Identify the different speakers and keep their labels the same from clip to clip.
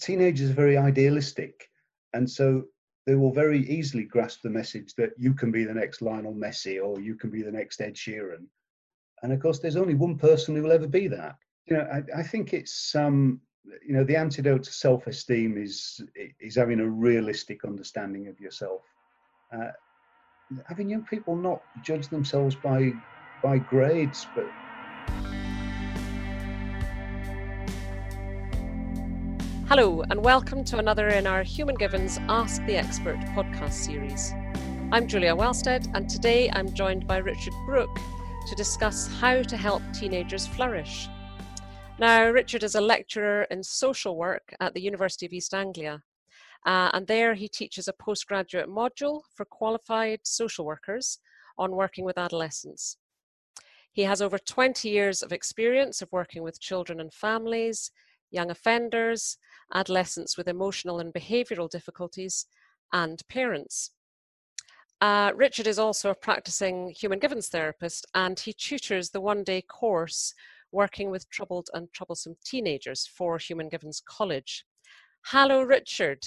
Speaker 1: teenagers are very idealistic, and so they will very easily grasp the message that you can be the next Lionel Messi or you can be the next Ed Sheeran. And of course, there's only one person who will ever be that. You know, I, I think it's um, you know the antidote to self-esteem is is having a realistic understanding of yourself. Uh, having young people not judge themselves by by grades, but
Speaker 2: Hello, and welcome to another in our Human Givens Ask the Expert podcast series. I'm Julia Wellstead, and today I'm joined by Richard Brooke to discuss how to help teenagers flourish. Now, Richard is a lecturer in social work at the University of East Anglia, uh, and there he teaches a postgraduate module for qualified social workers on working with adolescents. He has over 20 years of experience of working with children and families, young offenders, adolescents with emotional and behavioural difficulties, and parents. Uh, Richard is also a practicing human givens therapist and he tutors the one day course working with troubled and troublesome teenagers for Human Givens College. Hello, Richard.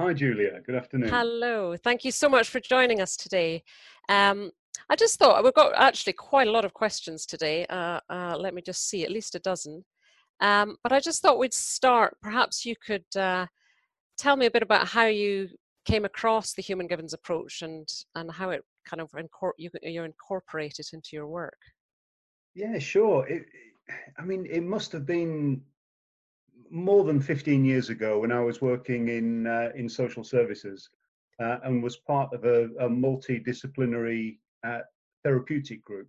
Speaker 1: Hi, Julia. Good afternoon.
Speaker 2: Hello. Thank you so much for joining us today. Um, I just thought we've got actually quite a lot of questions today. Uh, uh, let me just see, at least a dozen. Um, but I just thought we'd start. Perhaps you could uh, tell me a bit about how you came across the human givens approach and and how it kind of you, you incorporate it into your work.
Speaker 1: Yeah, sure. It, I mean, it must have been more than 15 years ago when I was working in uh, in social services uh, and was part of a, a multidisciplinary uh, therapeutic group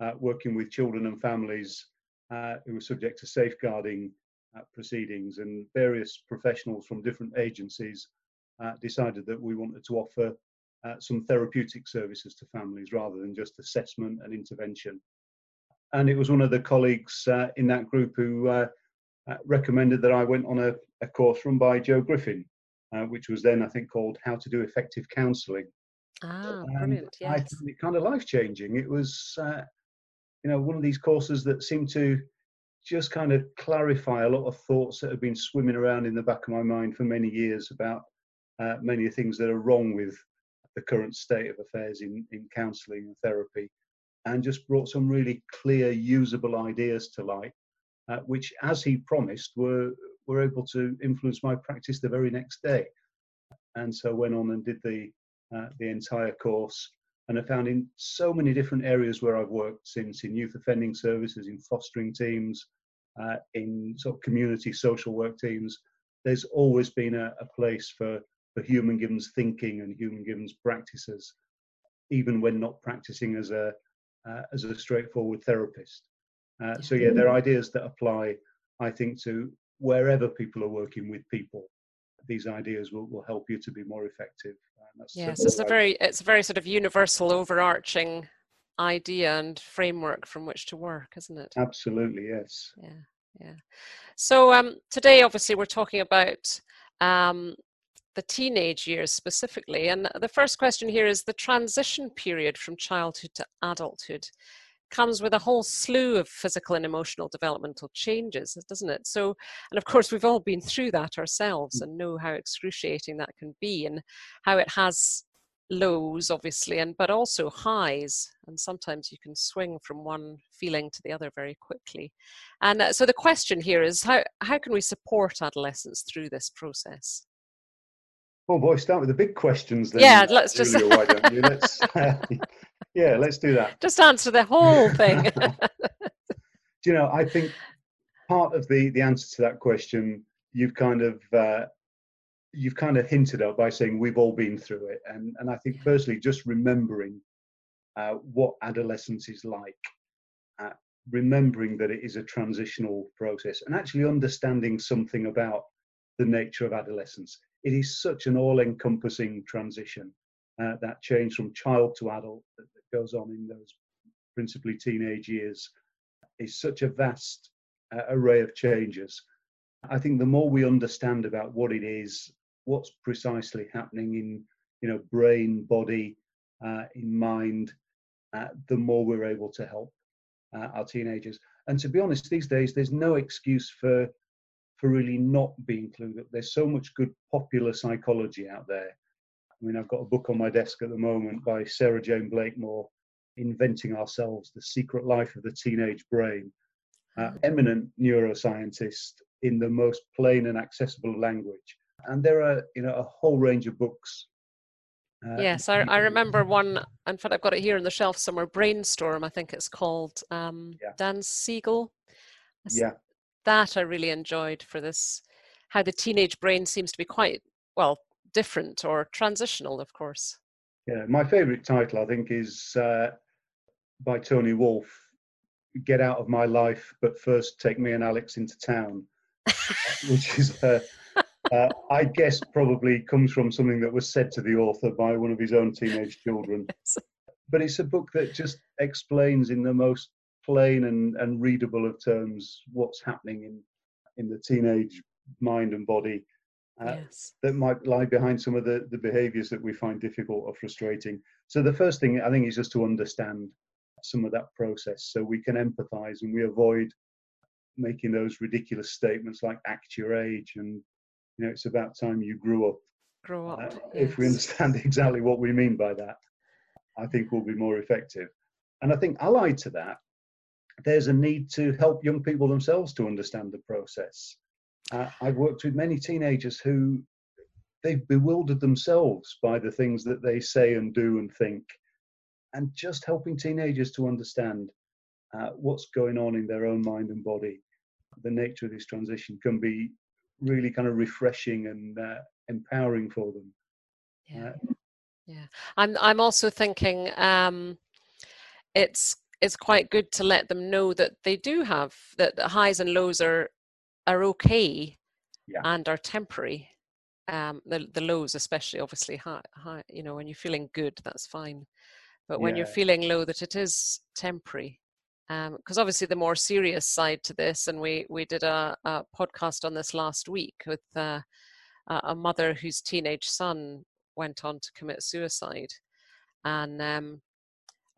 Speaker 1: uh, working with children and families who were subject to safeguarding uh, proceedings, and various professionals from different agencies uh, decided that we wanted to offer uh, some therapeutic services to families rather than just assessment and intervention. And it was one of the colleagues uh, in that group who uh, recommended that I went on a, a, course run by Joe Griffin, which was then, I think, called How to Do Effective Counselling.
Speaker 2: Ah, brilliant! Yes. I
Speaker 1: found it kind of life changing. It was you know, one of these courses that seemed to just kind of clarify a lot of thoughts that have been swimming around in the back of my mind for many years about uh, many things that are wrong with the current state of affairs in, in counselling and therapy, and just brought some really clear, usable ideas to light, uh, which, as he promised, were were able to influence my practice the very next day. And so went on and did the uh, the entire course and I found in so many different areas where I've worked since in youth offending services, in fostering teams, uh, in sort of community social work teams, there's always been a, a, place for, for human givens thinking and human givens practices, even when not practicing as a uh, as a straightforward therapist. Uh, so yeah, there are ideas that apply, I think, to wherever people are working with people. These ideas will, will help you to be more effective
Speaker 2: yes, it's a very it's a very sort of universal, overarching idea and framework from which to work, isn't it?
Speaker 1: Absolutely, yes.
Speaker 2: Yeah, yeah. So um, today, obviously, we're talking about um, the teenage years specifically, and the first question here is the transition period from childhood to adulthood comes with a whole slew of physical and emotional developmental changes, doesn't it? So, and of course, we've all been through that ourselves and know how excruciating that can be and how it has lows obviously and but also highs and sometimes you can swing from one feeling to the other very quickly. And uh, so the question here is how how can we support adolescents through this process?
Speaker 1: Oh boy start with the big questions then
Speaker 2: yeah let's Julia,
Speaker 1: just you? Let's uh, yeah, let's do that.
Speaker 2: Just answer the whole thing.
Speaker 1: do you know, I think part of the the answer to that question you've kind of uh, you've kind of hinted at by saying we've all been through it, and and I think firstly just remembering uh, what adolescence is like, uh, remembering that it is a transitional process, and actually understanding something about the nature of adolescence. It is such an all-encompassing transition. Uh, that change from child to adult goes on in those principally teenage years is such a vast uh, array of changes. I think the more we understand about what it is, what's precisely happening in you know brain, body, uh, in mind, uh, the more we're able to help uh, our teenagers. And to be honest, these days there's no excuse for for really not being clued up. There's so much good popular psychology out there. I mean, I've got a book on my desk at the moment by Sarah-Jayne Blakemore, Inventing Ourselves The Secret Life of the Teenage Brain. Uh, eminent neuroscientist in the most plain and accessible language. And there are, you know, a whole range of books.
Speaker 2: Uh, yes, I, I remember one. In fact, I've got it here on the shelf somewhere. Brainstorm, I think it's called. Um, yeah. Dan Siegel.
Speaker 1: Yeah.
Speaker 2: That I really enjoyed for this. How the teenage brain seems to be quite well different or transitional, of course.
Speaker 1: Yeah, my favourite title I think is uh, by Tony Wolf. Get out of my life, but first take me and Alex into town, which is, uh, uh, I guess, probably comes from something that was said to the author by one of his own teenage children. yes. But it's a book that just explains in the most plain and, and readable of terms what's happening in in the teenage mind and body uh, yes. that might lie behind some of the, the behaviors that we find difficult or frustrating. So the first thing I think is just to understand some of that process so we can empathize and we avoid making those ridiculous statements like act your age and you know it's about time you grew up
Speaker 2: grow up uh,
Speaker 1: yes. if we understand exactly what we mean by that i think we'll be more effective and i think allied to that there's a need to help young people themselves to understand the process uh, i've worked with many teenagers who they've bewildered themselves by the things that they say and do and think and just helping teenagers to understand uh, what's going on in their own mind and body, the nature of this transition can be really kind of refreshing and uh, empowering for them.
Speaker 2: Yeah, uh, yeah. I'm I'm also thinking um, it's it's quite good to let them know that they do have that the highs and lows are are okay yeah. and are temporary. Um, the the lows, especially, obviously high, high. You know, when you're feeling good, that's fine but when yeah. you're feeling low that it is temporary because um, obviously the more serious side to this and we we did a, a podcast on this last week with uh, a mother whose teenage son went on to commit suicide and um,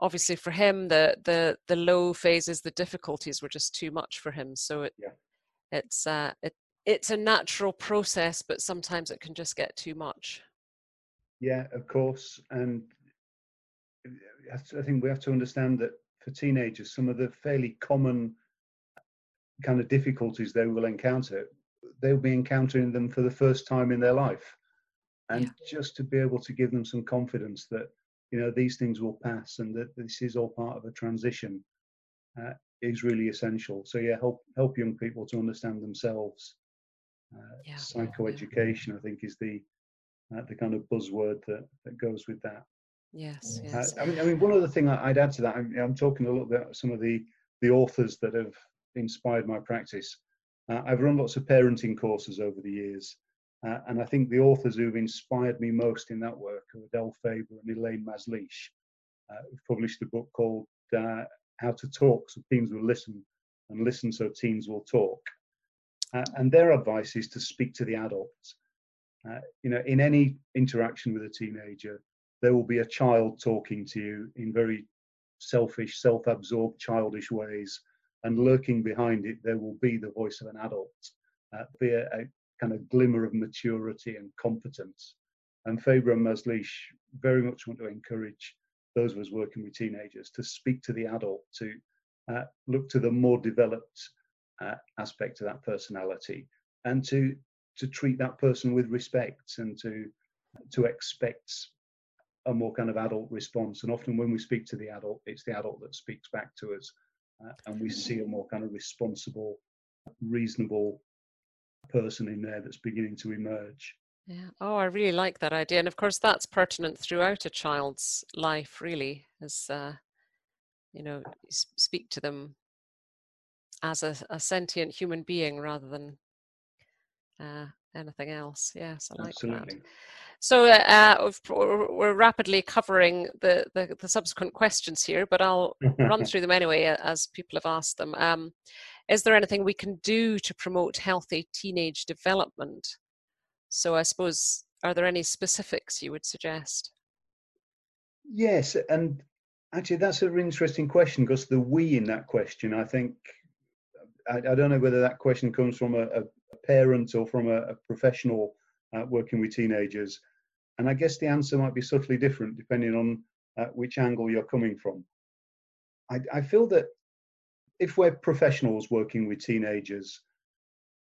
Speaker 2: obviously for him the the the low phases the difficulties were just too much for him so it yeah. It's uh, it it's a natural process but sometimes it can just get too much
Speaker 1: yeah of course and I think we have to understand that for teenagers, some of the fairly common kind of difficulties they will encounter, they'll be encountering them for the first time in their life. And yeah. just to be able to give them some confidence that, you know, these things will pass and that this is all part of a transition uh, is really essential. So, yeah, help, help young people to understand themselves. Uh, yeah. Psychoeducation, I think, is the, uh, the kind of buzzword that, that goes with that.
Speaker 2: Yes, yes.
Speaker 1: I, I, mean, I mean, one other thing I'd add to that, I'm, I'm, talking a little bit about some of the the authors that have inspired my practice. Uh, I've run lots of parenting courses over the years, uh, and I think the authors who've inspired me most in that work are Adele Faber and Elaine Mazlish, uh, who've published a book called uh, How to Talk So Teens Will Listen, and Listen So Teens Will Talk. Uh, and their advice is to speak to the adults. Uh, you know, in any interaction with a teenager, there will be a child talking to you in very selfish, self absorbed, childish ways. And lurking behind it, there will be the voice of an adult, uh, be a, a, kind of glimmer of maturity and competence. And Faber and Mazlish very much want to encourage those of us working with teenagers to speak to the adult, to uh, look to the more developed uh, aspect of that personality, and to to treat that person with respect and to to expect a more kind of adult response. And often when we speak to the adult, it's the adult that speaks back to us. Uh, and we see a more kind of responsible, reasonable person in there that's beginning to emerge.
Speaker 2: Yeah. Oh, I really like that idea. And of course, that's pertinent throughout a child's life, really, as, uh, you know, speak to them as a, a sentient human being rather than uh, anything else. Yes, I like Absolutely. that. So uh, we're rapidly covering the, the, the, subsequent questions here, but I'll run through them anyway as people have asked them. Um, is there anything we can do to promote healthy teenage development? So I suppose, are there any specifics you would suggest?
Speaker 1: Yes, and actually that's an interesting question because the we in that question, I think, I, I don't know whether that question comes from a, a, parent or from a, a professional uh, working with teenagers? And I guess the answer might be subtly different depending on uh, which angle you're coming from. I, I, feel that if we're professionals working with teenagers,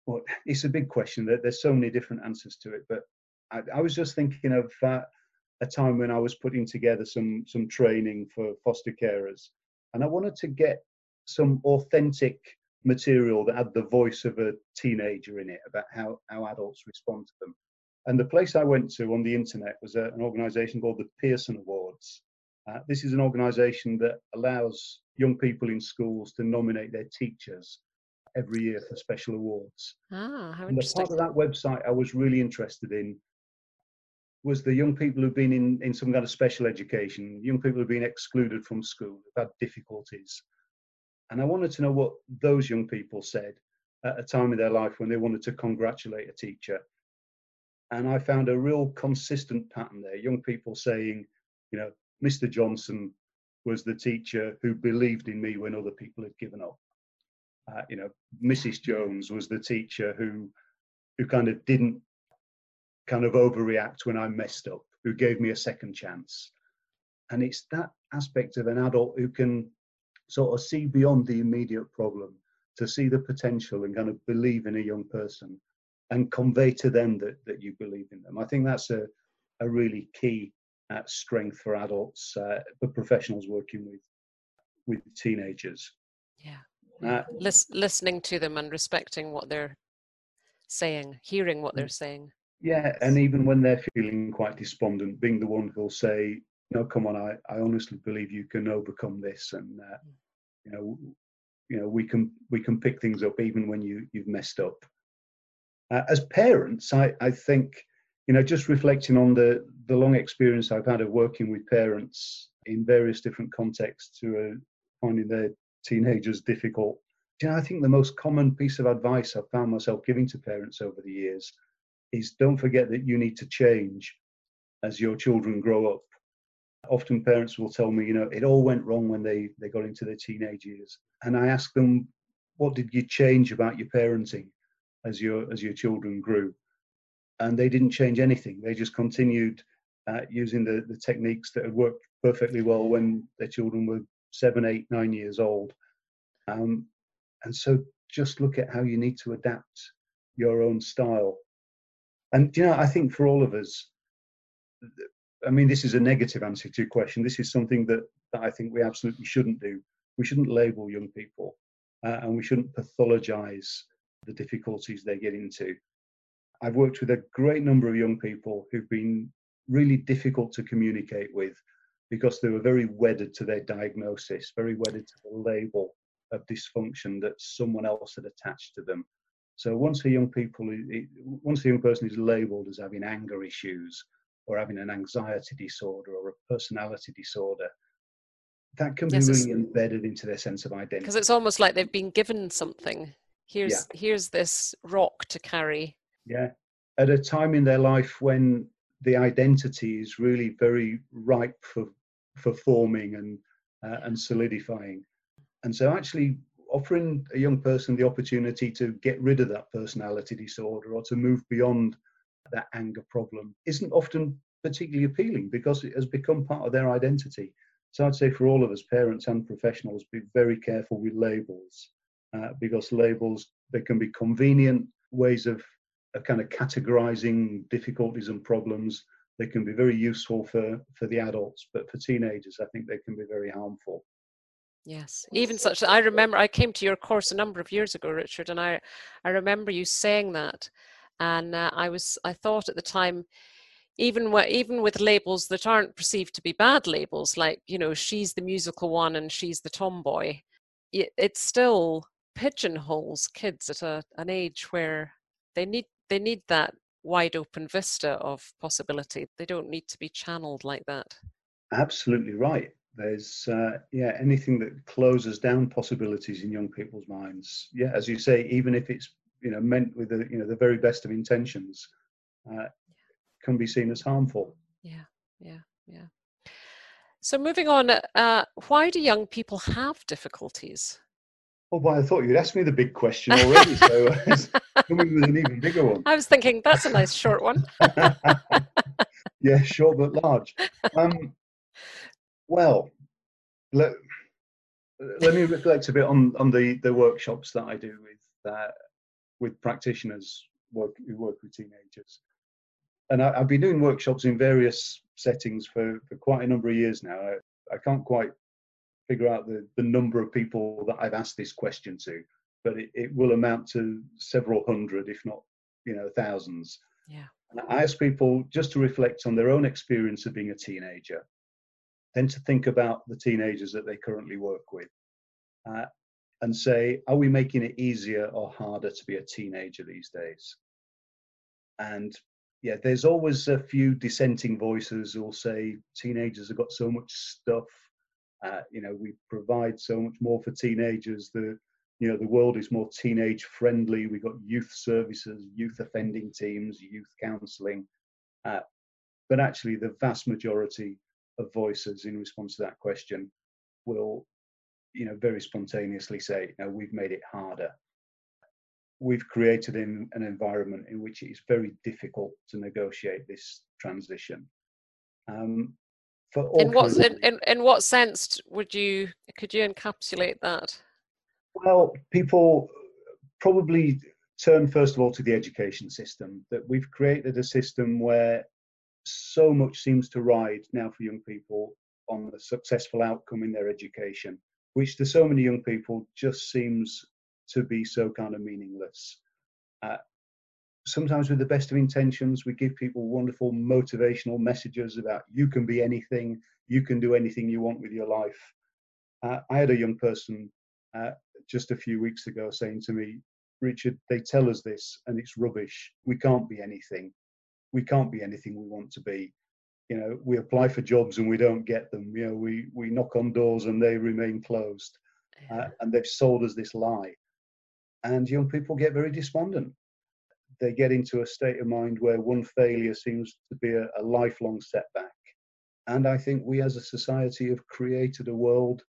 Speaker 1: well, it's a big question. That there's so many different answers to it. But I, I was just thinking of uh, a time when I was putting together some some training for foster carers, and I wanted to get some authentic material that had the voice of a teenager in it about how, how adults respond to them. And the place I went to on the internet was a, an organization called the Pearson Awards. Uh, this is an organization that allows young people in schools to nominate their teachers every year for special awards.
Speaker 2: Ah, how
Speaker 1: and the part of that website I was really interested in was the young people who've been in, in some kind of special education, young people who've been excluded from school, who've had difficulties. And I wanted to know what those young people said at a time in their life when they wanted to congratulate a teacher. And I found a real consistent pattern there. Young people saying, you know, Mr. Johnson was the teacher who believed in me when other people had given up. Uh, you know, Mrs. Jones was the teacher who who kind of didn't kind of overreact when I messed up, who gave me a second chance. And it's that aspect of an adult who can sort of see beyond the immediate problem to see the potential and kind of believe in a young person and convey to them that, that you believe in them. I think that's a, a really key uh, strength for adults, uh, for professionals working with with teenagers.
Speaker 2: Yeah. Uh, Lis- listening to them and respecting what they're saying, hearing what they're mm. saying.
Speaker 1: Yeah, and even when they're feeling quite despondent, being the one who'll say, "No, come on, I, I honestly believe you can overcome this," and uh, mm. you know, you know, we can we can pick things up even when you you've messed up. Uh, as parents, I I think you know just reflecting on the the long experience I've had of working with parents in various different contexts who are finding their teenagers difficult. You know, I think the most common piece of advice I've found myself giving to parents over the years is don't forget that you need to change as your children grow up. Often parents will tell me, you know, it all went wrong when they, they got into their teenage years. And I ask them, what did you change about your parenting as your as your children grew? And they didn't change anything. They just continued uh, using the, the techniques that had worked perfectly well when their children were seven, eight, nine years old. Um, and so just look at how you need to adapt your own style and you know, I think for all of us, I mean, this is a negative answer to your question. This is something that, that I think we absolutely shouldn't do. We shouldn't label young people, uh, and we shouldn't pathologize the difficulties they get into. I've worked with a great number of young people who've been really difficult to communicate with because they were very wedded to their diagnosis, very wedded to the label of dysfunction that someone else had attached to them. So once a young people, once a young person is labelled as having anger issues or having an anxiety disorder or a personality disorder, that can be yes, really embedded into their sense of identity.
Speaker 2: Because it's almost like they've been given something. Here's yeah. here's this rock to carry.
Speaker 1: Yeah, at a time in their life when the identity is really very ripe for for forming and uh, and solidifying, and so actually offering a young person the opportunity to get rid of that personality disorder or to move beyond that anger problem isn't often particularly appealing because it has become part of their identity. So I'd say for all of us, parents and professionals, be very careful with labels uh, because labels they can be convenient ways of, of kind of categorizing difficulties and problems. They can be very useful for for the adults, but for teenagers, I think they can be very harmful.
Speaker 2: Yes, even such. I remember I came to your course a number of years ago, Richard, and I, I remember you saying that, and uh, I was I thought at the time, even wh- even with labels that aren't perceived to be bad labels, like you know she's the musical one and she's the tomboy, it, it still pigeonholes kids at a, an age where they need they need that wide open vista of possibility. They don't need to be channeled like that.
Speaker 1: Absolutely right. There's uh, yeah anything that closes down possibilities in young people's minds. Yeah as you say even if it's you know meant with the you know the very best of intentions uh, can be seen as harmful.
Speaker 2: Yeah yeah yeah. So moving on uh, why do young people have difficulties?
Speaker 1: Oh well i thought you'd ask me the big question already so coming with an even bigger one.
Speaker 2: I was thinking that's a nice short one.
Speaker 1: yeah, short but large. Um, well, let, let me reflect a bit on, on the, the workshops that I do with uh, with practitioners work, who work with teenagers. And I, have been doing workshops in various settings for, for quite a number of years now. I, I can't quite figure out the, the number of people that I've asked this question to, but it, it will amount to several hundred, if not, you know, thousands.
Speaker 2: Yeah.
Speaker 1: And I ask people just to reflect on their own experience of being a teenager, then to think about the teenagers that they currently work with, uh, and say, are we making it easier or harder to be a teenager these days? And yeah, there's always a few dissenting voices who'll say teenagers have got so much stuff uh, you know, we provide so much more for teenagers. The you know the world is more teenage friendly. We've got youth services, youth offending teams, youth counselling. Uh, but actually, the vast majority of voices in response to that question will, you know, very spontaneously say, you know, we've made it harder. We've created in an environment in which it is very difficult to negotiate this transition. Um,
Speaker 2: for all in what in, in, in what sense would you could you encapsulate that
Speaker 1: well people probably turn first of all to the education system that we've created a system where so much seems to ride now for young people on a successful outcome in their education which to so many young people just seems to be so kind of meaningless uh, sometimes with the best of intentions, we give people wonderful motivational messages about you can be anything, you can do anything you want with your life. Uh, I had a young person uh, just a few weeks ago saying to me, Richard, they tell us this and it's rubbish. We can't be anything. We can't be anything we want to be. You know, we apply for jobs and we don't get them. You know, we, we knock on doors and they remain closed. Uh, and they've sold us this lie. And young people get very despondent they get into a state of mind where one failure seems to be a, a lifelong setback. And I think we as a society have created a world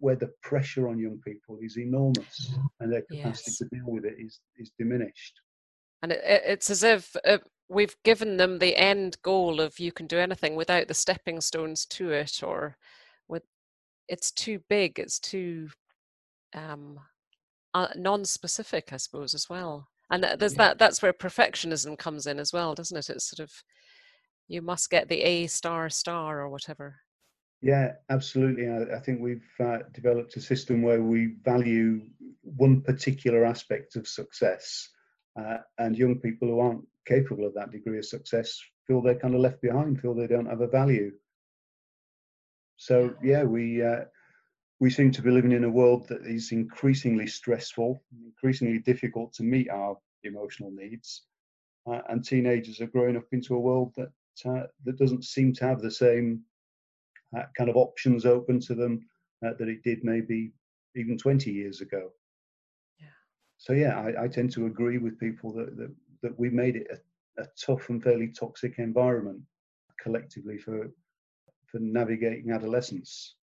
Speaker 1: where the pressure on young people is enormous and their capacity yes. to deal with it is, is diminished.
Speaker 2: And it, it's as if uh, we've given them the end goal of you can do anything without the stepping stones to it, or with it's too big, it's too um, uh, non-specific, I suppose, as well and there's yeah. that that's where perfectionism comes in as well doesn't it it's sort of you must get the a star star or whatever
Speaker 1: yeah absolutely. I, I think we've uh, developed a system where we value one particular aspect of success uh, and young people who aren't capable of that degree of success feel they're kind of left behind feel they don't have a value. So yeah we uh, we seem to be living in a world that is increasingly stressful, increasingly difficult to meet our emotional needs, uh, and teenagers are growing up into a world that uh, that doesn't seem to have the same kind of options open to them uh, that it did maybe even 20 years ago. Yeah. So yeah, I, I, tend to agree with people that that, that we made it a, a tough and fairly toxic environment collectively for for navigating adolescence.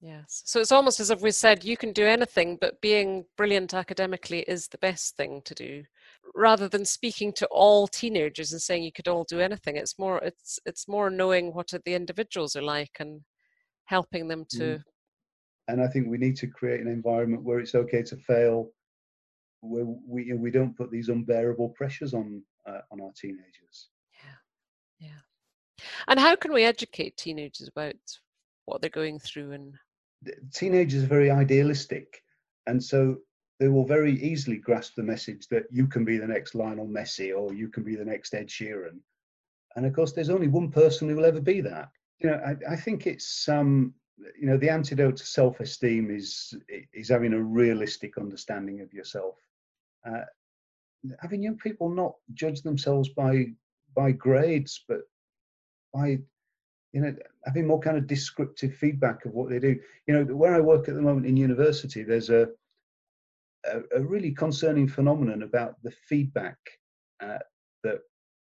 Speaker 2: Yes. So it's almost as if we said you can do anything, but being brilliant academically is the best thing to do. Rather than speaking to all teenagers and saying you could all do anything, it's more it's it's more knowing what the individuals are like and helping them to. Mm.
Speaker 1: And I think we need to create an environment where it's okay to fail, where we we don't put these unbearable pressures on uh, on our teenagers.
Speaker 2: Yeah, yeah. And how can we educate teenagers about what they're going through and
Speaker 1: teenagers are very idealistic, and so they will very easily grasp the message that you can be the next Lionel Messi or you can be the next Ed Sheeran. And of course, there's only one person who will ever be that. You know, I, I think it's um, you know, the antidote to self-esteem is is having a realistic understanding of yourself. Uh, having young people not judge themselves by by grades, but by you know, having more kind of descriptive feedback of what they do. You know, where I work at the moment in university, there's a a, a really concerning phenomenon about the feedback uh, that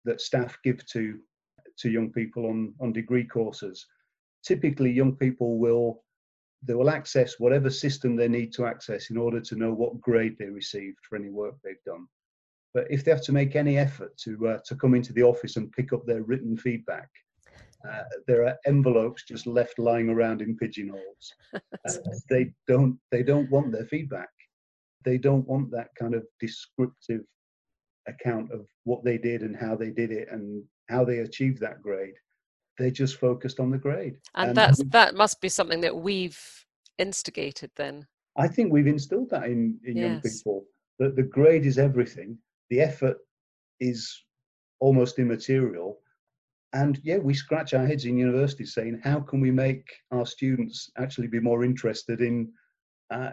Speaker 1: that staff give to to young people on on degree courses. Typically, young people will they will access whatever system they need to access in order to know what grade they received for any work they've done. But if they have to make any effort to uh, to come into the office and pick up their written feedback, uh, there are envelopes just left lying around in pigeonholes. Uh, they don't they don't want their feedback. They don't want that kind of descriptive account of what they did and how they did it and how they achieved that grade. They're just focused on the grade.
Speaker 2: And, and that's that must be something that we've instigated then.
Speaker 1: I think we've instilled that in, in yes. young people that the grade is everything. The effort is almost immaterial and yeah, we scratch our heads in universities saying, how can we make our students actually be more interested in uh,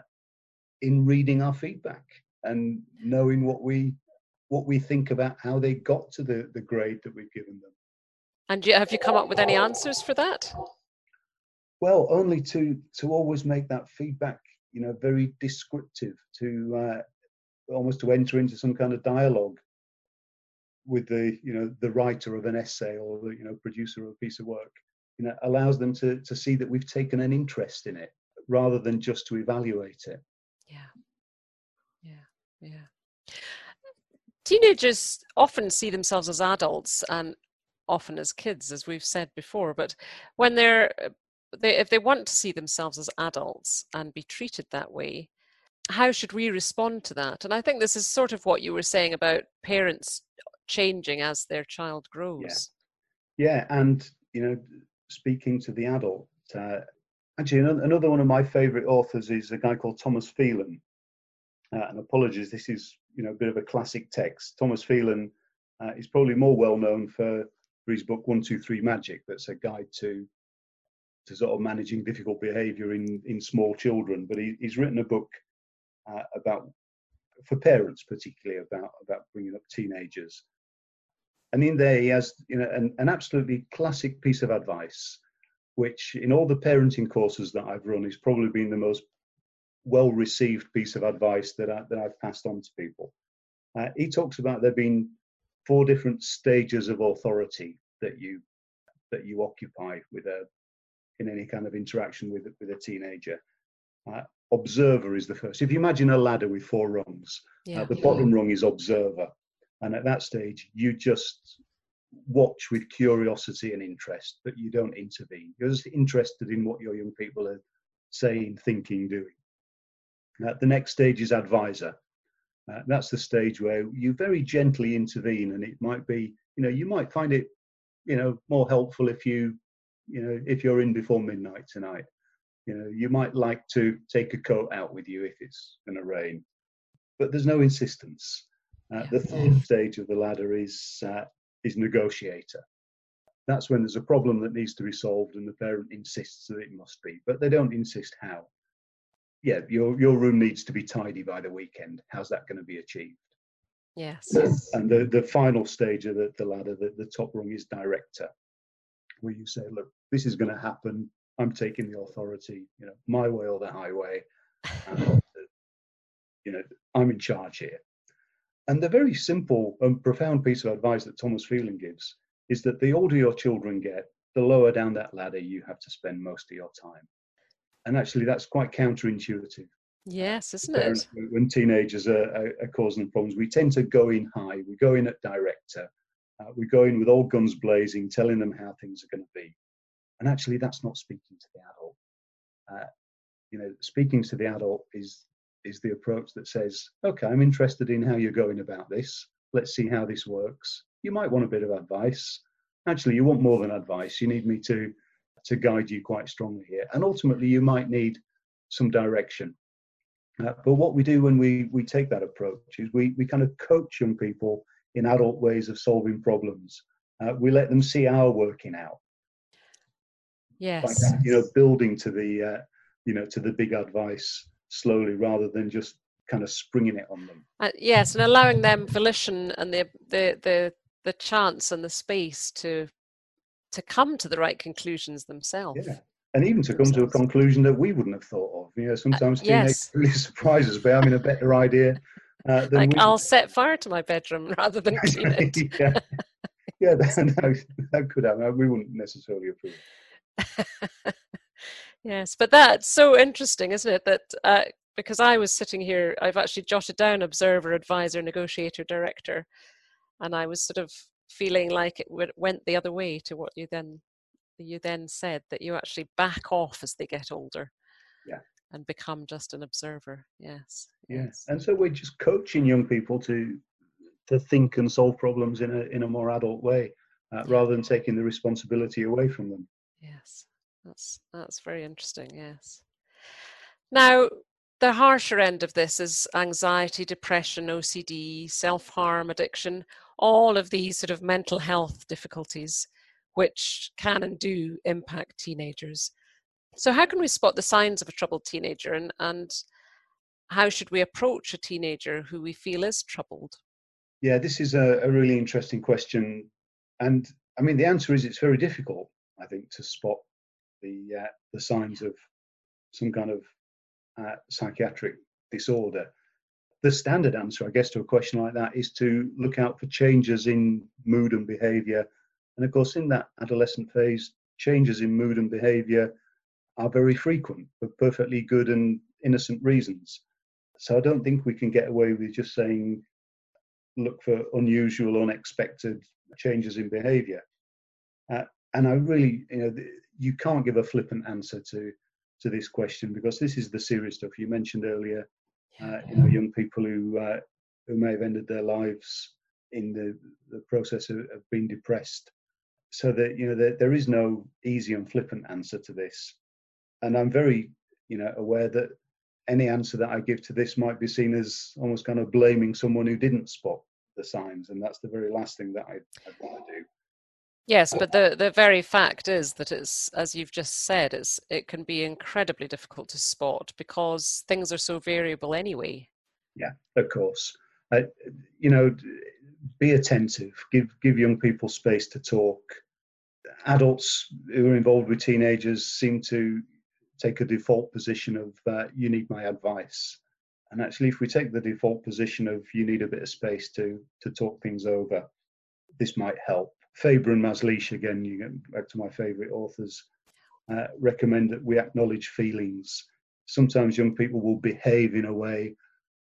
Speaker 1: in reading our feedback and knowing what we what we think about how they got to the the grade that we've given them.
Speaker 2: And have you come up with any answers for that?
Speaker 1: Well, only to to always make that feedback, you know, very descriptive, to uh, almost to enter into some kind of dialogue with the you know the writer of an essay or the you know producer of a piece of work you know allows them to to see that we've taken an interest in it rather than just to evaluate it
Speaker 2: yeah yeah yeah teenagers often see themselves as adults and often as kids as we've said before but when they're they, if they want to see themselves as adults and be treated that way how should we respond to that and i think this is sort of what you were saying about parents changing as their child grows.
Speaker 1: Yeah, yeah. and you know, speaking to the adult, uh, actually another one of my favourite authors is a guy called Thomas Phelan. Uh, and apologies, this is you know a bit of a classic text. Thomas Phelan uh, is probably more well known for, for his book One Two Three Magic. That's a guide to to sort of managing difficult behaviour in in small children. But he, he's written a book uh, about for parents particularly about about bringing up teenagers and in there, he has you know an, an absolutely classic piece of advice, which in all the parenting courses that I've run, is probably been the most well received piece of advice that, I, that I've passed on to people. Uh, he talks about there being four different stages of authority that you that you occupy with a in any kind of interaction with with a teenager. Uh, observer is the first. If you imagine a ladder with four rungs, uh, yeah. uh, the bottom rung is observer. And at that stage, you just watch with curiosity and interest, but you don't intervene. You're just interested in what your young people are saying, thinking, doing. Uh, the next stage is advisor. Uh, that's the stage where you very gently intervene, and it might be, you know, you might find it, you know, more helpful if you, you know, if you're in before midnight tonight. You know, you might like to take a coat out with you if it's going to rain, but there's no insistence. Uh, the third stage of the ladder is uh, is negotiator. That's when there's a problem that needs to be solved, and the parent insists that it must be, but they don't insist how. Yeah, your your room needs to be tidy by the weekend. How's that going to be achieved?
Speaker 2: Yes.
Speaker 1: And the, the final stage of the, the ladder, the, the top rung is director, where you say, look, this is going to happen. I'm taking the authority, you know, my way or the highway. And, you know, I'm in charge here. And the very simple and profound piece of advice that Thomas Phelan gives is that the older your children get, the lower down that ladder you have to spend most of your time. And actually, that's quite counterintuitive.
Speaker 2: Yes, isn't it?
Speaker 1: When teenagers are, are, are, causing problems, we tend to go in high. We go in at director. Uh, we go in with all guns blazing, telling them how things are going to be. And actually, that's not speaking to the adult. Uh, you know, speaking to the adult is is the approach that says, okay, I'm interested in how you're going about this. Let's see how this works. You might want a bit of advice. Actually, you want more than advice. You need me to to guide you quite strongly here. And ultimately, you might need some direction. Uh, but what we do when we we take that approach is we we kind of coach young people in adult ways of solving problems. Uh, we let them see our working out.
Speaker 2: Yes.
Speaker 1: you know, building to the uh, you know to the big advice slowly rather than just kind of springing it on them.
Speaker 2: Uh, yes, and allowing them volition and the, the the the chance and the space to to come to the right conclusions themselves.
Speaker 1: Yeah. And even to come to a conclusion that we wouldn't have thought of. You know, sometimes uh, yes. really surprise us by having a better idea.
Speaker 2: Uh, like I'll set fire to my bedroom rather than clean it.
Speaker 1: yeah, yeah that, that could happen. We wouldn't necessarily approve.
Speaker 2: Yes, but that's so interesting, isn't it? That uh, because I was sitting here, I've actually jotted down observer, advisor, negotiator, director, and I was sort of feeling like it went the other way to what you then you then said that you actually back off as they get older
Speaker 1: yeah.
Speaker 2: and become just an observer. Yes
Speaker 1: yes. and so we're just coaching young people to to think and solve problems in a in a more adult way uh, rather than taking the responsibility away from them.
Speaker 2: Yes that's that's very interesting yes now the harsher end of this is anxiety depression ocd self-harm addiction all of these sort of mental health difficulties which can and do impact teenagers. So, how can we spot the signs of a troubled teenager and, and how should we approach a teenager who we feel is troubled?
Speaker 1: Yeah, this is a, a really interesting question. And I mean, the answer is it's very difficult, I think, to spot the, uh, the signs of some kind of uh, psychiatric disorder. The standard answer, I guess, to a question like that is to look out for changes in mood and behavior and of course, in that adolescent phase, changes in mood and behavior are very frequent for perfectly good and innocent reasons. So I don't think we can get away with just saying, look for unusual, unexpected changes in behavior. Uh, and I really, you know, you can't give a flippant answer to to this question because this is the serious stuff you mentioned earlier. Uh, you know, young people who uh, who may have ended their lives in the the process of, of being depressed. So that you know there, there is no easy and flippant answer to this. And i'm very you know aware that any answer that i give to this might be seen as almost kind of blaming someone who didn't spot the signs. And that's the very last thing that i'd, I'd want to do
Speaker 2: yes but the the very fact is that it's as you've just said it's it can be incredibly difficult to spot because things are so variable anyway
Speaker 1: yeah of course uh, you know be attentive, give give young people space to talk. Adults who are involved with teenagers seem to take a default position of uh, "you need my advice," and actually, if we take the default position of "you need a bit of space to to talk things over," this might help. Faber and Mazlish, again, you get back to my favourite authors, uh, recommend that we acknowledge feelings. Sometimes young people will behave in a way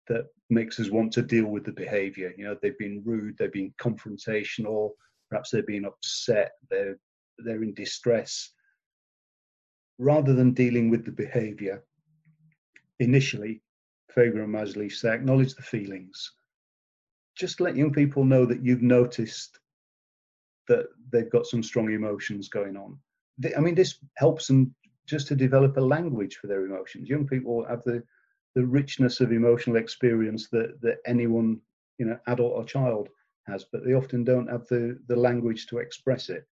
Speaker 1: that makes us want to deal with the behavior. You know, they've been rude, they've been confrontational, perhaps they've been upset, they're they're in distress. Rather than dealing with the behavior, initially, Faber and Mazlish say acknowledge the feelings. Just let young people know that you've noticed that they've got some strong emotions going on. I mean, this helps them just to develop a language for their emotions. Young people have the the richness of emotional experience that that anyone you know adult or child has but they often don't have the the language to express it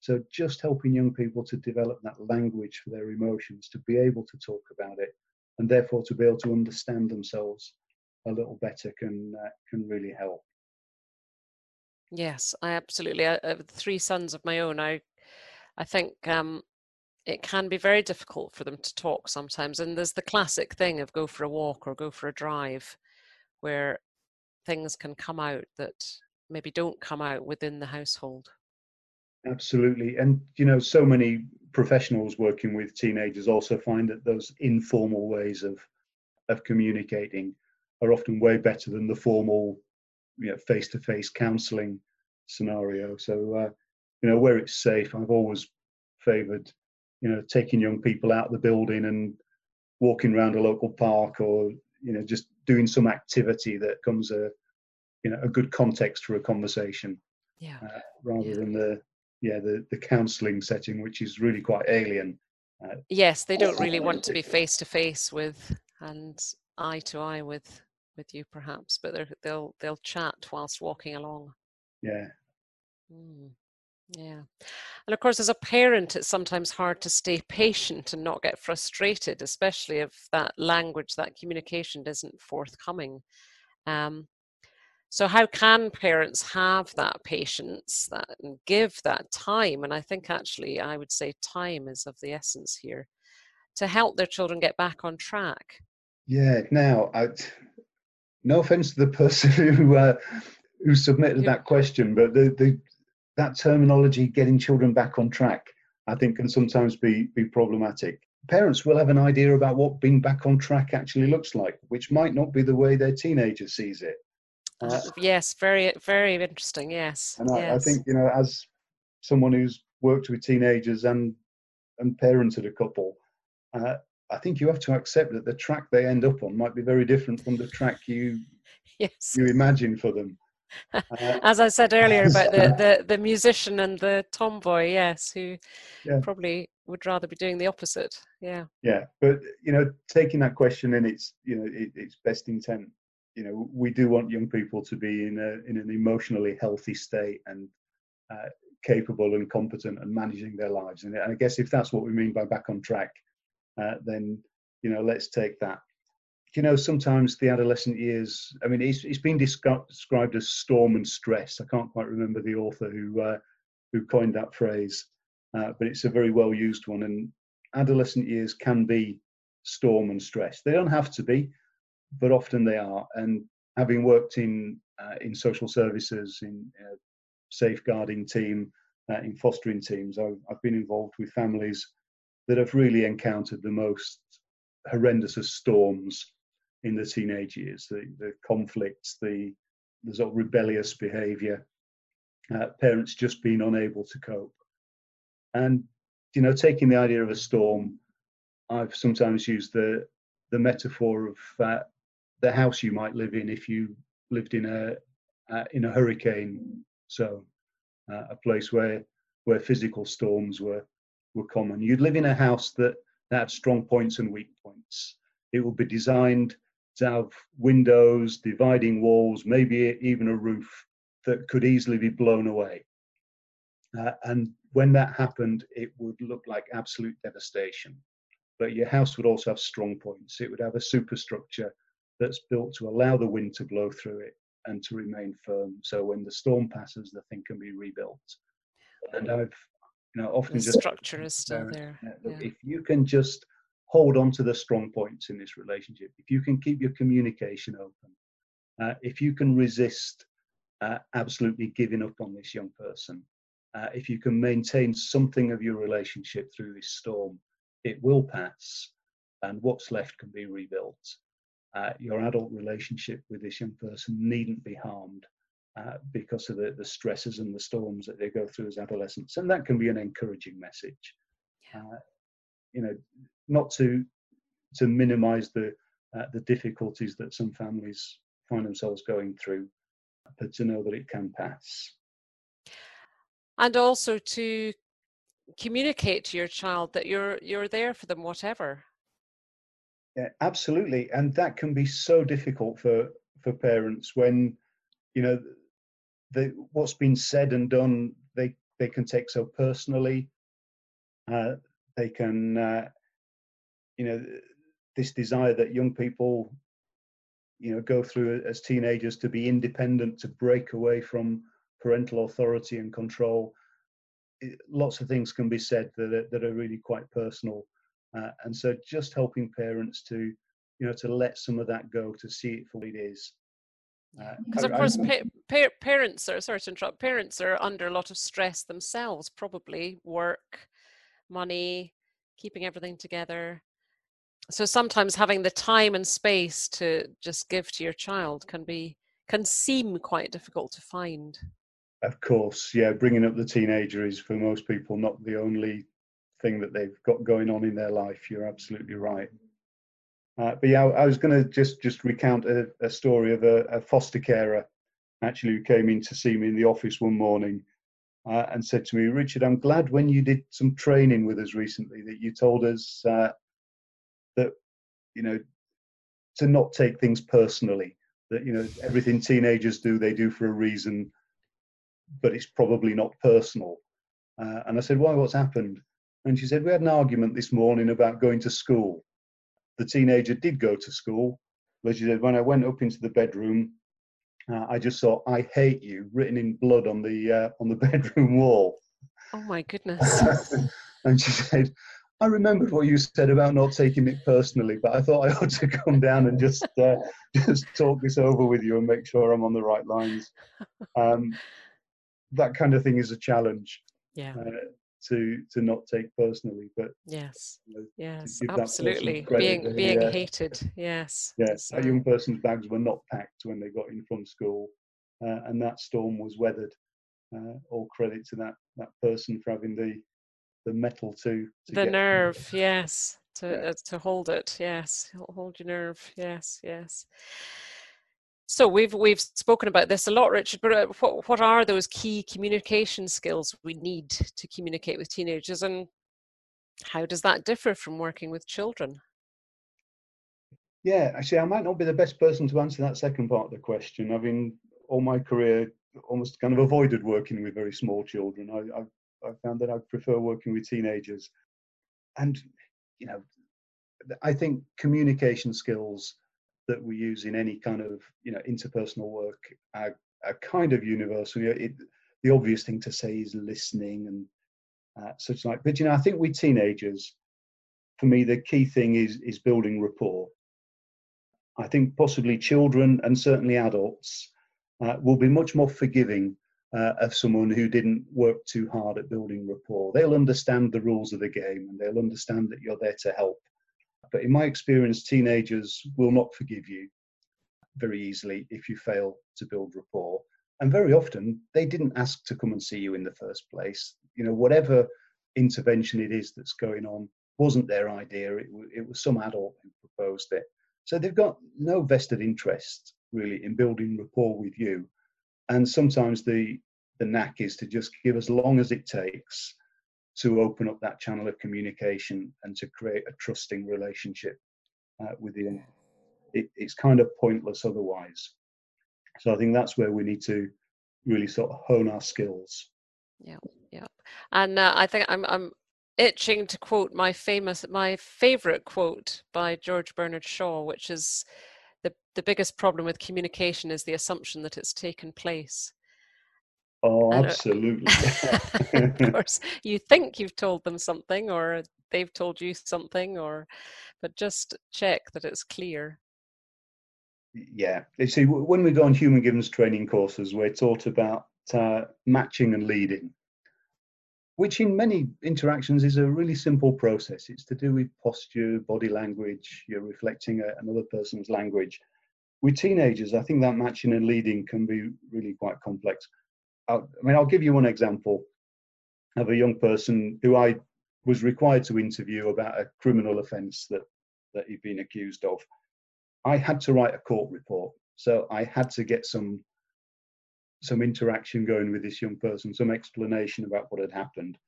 Speaker 1: so just helping young people to develop that language for their emotions to be able to talk about it and therefore to be able to understand themselves a little better can uh, can really help
Speaker 2: yes i absolutely I, have three sons of my own i i think um it can be very difficult for them to talk sometimes. And there's the classic thing of go for a walk or go for a drive, where things can come out that maybe don't come out within the household.
Speaker 1: Absolutely. And, you know, so many professionals working with teenagers also find that those informal ways of, of communicating are often way better than the formal, you know, face-to-face counselling scenario. So, uh, you know, where it's safe, I've always favoured you know taking young people out of the building and walking around a local park or you know just doing some activity that comes a you know a good context for a conversation
Speaker 2: yeah
Speaker 1: uh, rather yeah. than the yeah the the counseling setting which is really quite alien
Speaker 2: uh, yes they don't really want to be face to face with and eye to eye with with you perhaps but they'll they'll chat whilst walking along
Speaker 1: yeah
Speaker 2: mm. Yeah. And of course, as a parent, it's sometimes hard to stay patient and not get frustrated, especially if that language, that communication isn't forthcoming. Um, so, how can parents have that patience that, and give that time? And I think actually, I would say time is of the essence here to help their children get back on track.
Speaker 1: Yeah. Now, I, no offense to the person who uh, who submitted that question, but the, the that terminology, getting children back on track, I think can sometimes be, be problematic. parents will have an idea about what being back on track actually looks like, which might not be the way their teenager sees it.
Speaker 2: Uh, yes, very, very interesting. Yes,
Speaker 1: and I,
Speaker 2: yes.
Speaker 1: I, think you know, as someone who's worked with teenagers and and parented a couple, uh, I think you have to accept that the track they end up on might be very different from the track you
Speaker 2: yes.
Speaker 1: you imagine for them.
Speaker 2: Uh, As I said earlier about the, the, the musician and the tomboy, yes, who yeah. probably would rather be doing the opposite. Yeah.
Speaker 1: Yeah, but you know, taking that question in its you know it, its best intent, you know, we do want young people to be in a in an emotionally healthy state and uh, capable and competent and managing their lives. And, and I guess if that's what we mean by back on track, uh, then you know, let's take that you know, sometimes the adolescent years, I mean, it's, it's been descri- described as storm and stress. I can't quite remember the author who, uh, who coined that phrase, uh, but it's a very well used one. And adolescent years can be storm and stress. They don't have to be, but often they are. And having worked in, uh, in social services, in safeguarding team, uh, in fostering teams, I've, I've been involved with families that have really encountered the most horrendous of storms in the teenage years, the, the conflicts, the, the sort of rebellious behavior, uh, parents just being unable to cope. And, you know, taking the idea of a storm, I've sometimes used the, the metaphor of uh, the house you might live in if you lived in a, uh, in a hurricane zone, uh, a place where, where physical storms were, were common. You'd live in a house that, that had strong points and weak points. It would be designed to have windows, dividing walls, maybe even a roof that could easily be blown away. Uh, and when that happened, it would look like absolute devastation. But your house would also have strong points. It would have a superstructure that's built to allow the wind to blow through it and to remain firm. So when the storm passes, the thing can be rebuilt. And I've, you know, often
Speaker 2: the
Speaker 1: just
Speaker 2: structure is still there.
Speaker 1: Yeah. If you can just hold on to the strong points in this relationship, if you can keep your communication open, uh, if you can resist uh, absolutely giving up on this young person, uh, if you can maintain something of your relationship through this storm, it will pass and what's left can be rebuilt. Uh, your adult relationship with this young person needn't be harmed uh, because of the, the stresses and the storms that they go through as adolescents. And that can be an encouraging message. Uh, you know, not to to minimise the uh, the difficulties that some families find themselves going through, but to know that it can pass.
Speaker 2: And also to communicate to your child that you're you're there for them, whatever.
Speaker 1: Yeah, absolutely, and that can be so difficult for for parents when you know the, what's been said and done. They they can take so personally. Uh, they can uh, you know this desire that young people you know go through as teenagers to be independent to break away from parental authority and control it, lots of things can be said that are, that are really quite personal uh, and so just helping parents to you know to let some of that go to see it for what it is
Speaker 2: because uh, of course pa- pa- parents are sorry to interrupt parents are under a lot of stress themselves probably. Work money keeping everything together. So sometimes having the time and space to just give to your child can be can seem quite difficult to find.
Speaker 1: Of course yeah bringing up the teenager is for most people not the only thing that they've got going on in their life. You're absolutely right uh, but yeah i was going to just just recount a, a story of a, a, foster carer actually who came in to see me in the office one morning uh, and said to me richard i'm glad when you did some training with us recently that you told us uh, that you know to not take things personally that you know everything teenagers do they do for a reason but it's probably not personal. Uh, and i said why what's happened? And she said we had an argument this morning about going to school the teenager did go to school but she said when i went up into the bedroom uh, i just saw i hate you written in blood on the uh, on the bedroom wall
Speaker 2: oh my goodness
Speaker 1: and she said I remembered what you said about not taking it personally, but I thought I ought to come down and just uh, just talk this over with you and make sure I'm on the right lines. Um, that kind of thing is a challenge.
Speaker 2: Yeah.
Speaker 1: To to not take personally. But
Speaker 2: yes,
Speaker 1: you know,
Speaker 2: yes,
Speaker 1: give that person
Speaker 2: absolutely.
Speaker 1: credit,
Speaker 2: Being being
Speaker 1: uh,
Speaker 2: hated. Yes.
Speaker 1: yes
Speaker 2: So-
Speaker 1: that young person's bags were not packed when they got in from school, uh, and that storm was weathered. Uh, all credit to that that person for having the the mettle to, to
Speaker 2: the nerve yes to
Speaker 1: Yeah.
Speaker 2: uh, to hold it yes hold your nerve yes yes so we've we've spoken about this a lot richard but uh, what, what are those key communication skills we need to communicate with teenagers and how does that differ from working with children
Speaker 1: Yeah, actually, I might not be the best person to answer that second part of the question. I've been all my career almost kind of avoided working with very small children. I, I, I found that I prefer working with teenagers, and you know, I think communication skills that we use in any kind of you know interpersonal work are, are kind of universal. You know, it, the obvious thing to say is listening and uh, such like, but you know, I think with teenagers, for me, the key thing is is building rapport. I think possibly children and certainly adults uh, will be much more forgiving uh, of someone who didn't work too hard at building rapport. They'll understand the rules of the game and they'll understand that you're there to help. But in my experience, teenagers will not forgive you very easily if you fail to build rapport. And very often, they didn't ask to come and see you in the first place. You know, whatever intervention it is that's going on wasn't their idea, it, it was some adult who proposed it. So they've got no vested interest really in building rapport with you. And sometimes the the knack is to just give as long as it takes to open up that channel of communication and to create a trusting relationship uh, with you. It, it's kind of pointless otherwise. So I think that's where we need to really sort of hone our skills. Yeah, yeah.
Speaker 2: And uh, i think i'm i'm itching to quote my famous my favorite quote by george bernard shaw which is the the biggest problem with communication is the assumption that it's taken place
Speaker 1: Oh,
Speaker 2: uh,
Speaker 1: absolutely.
Speaker 2: of course you think you've told them something or they've told you something or but just check that it's clear
Speaker 1: yeah. You see, when we go on human givens training courses, we're taught about uh, matching and leading, which in many interactions is a really simple process. It's to do with posture, body language, you're reflecting a, another person's language. With teenagers, I think that matching and leading can be really quite complex. I'll, mean, I'll give you one example of a young person who I was required to interview about a criminal offence that, that he'd been accused of. I had to write a court report, so I had to get some some interaction going with this young person, some explanation about what had happened.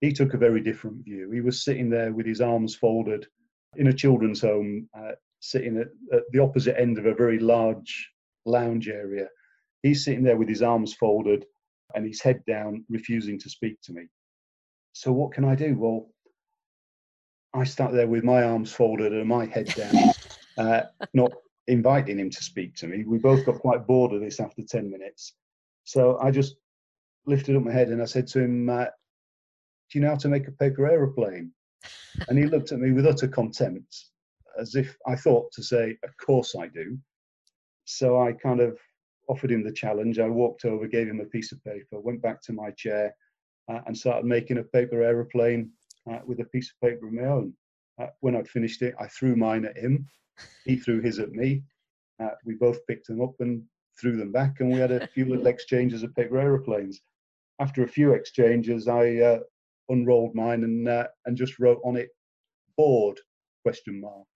Speaker 1: He took a very different view. He was sitting there with his arms folded in a children's home, uh, sitting at, at the opposite end of a very large lounge area. He's sitting there with his arms folded and his head down, refusing to speak to me. So what can I do? Well, I start there with my arms folded and my head down, uh, not inviting him to speak to me. We both got quite bored of this after 10 minutes. So I just lifted up my head and I said to him, uh, Do you know how to make a paper aeroplane? And he looked at me with utter contempt, as if I thought to say, Of course I do. So I kind of offered him the challenge. I walked over, gave him a piece of paper, went back to my chair, uh, and started making a paper aeroplane uh, with a piece of paper of my own. Uh, when I'd finished it, I threw mine at him. He threw his at me. Uh, we both picked them up and threw them back, and we had a few little exchanges of paper aeroplanes. After a few exchanges, I uh, unrolled mine and uh, and just wrote on it "bored?" question mark,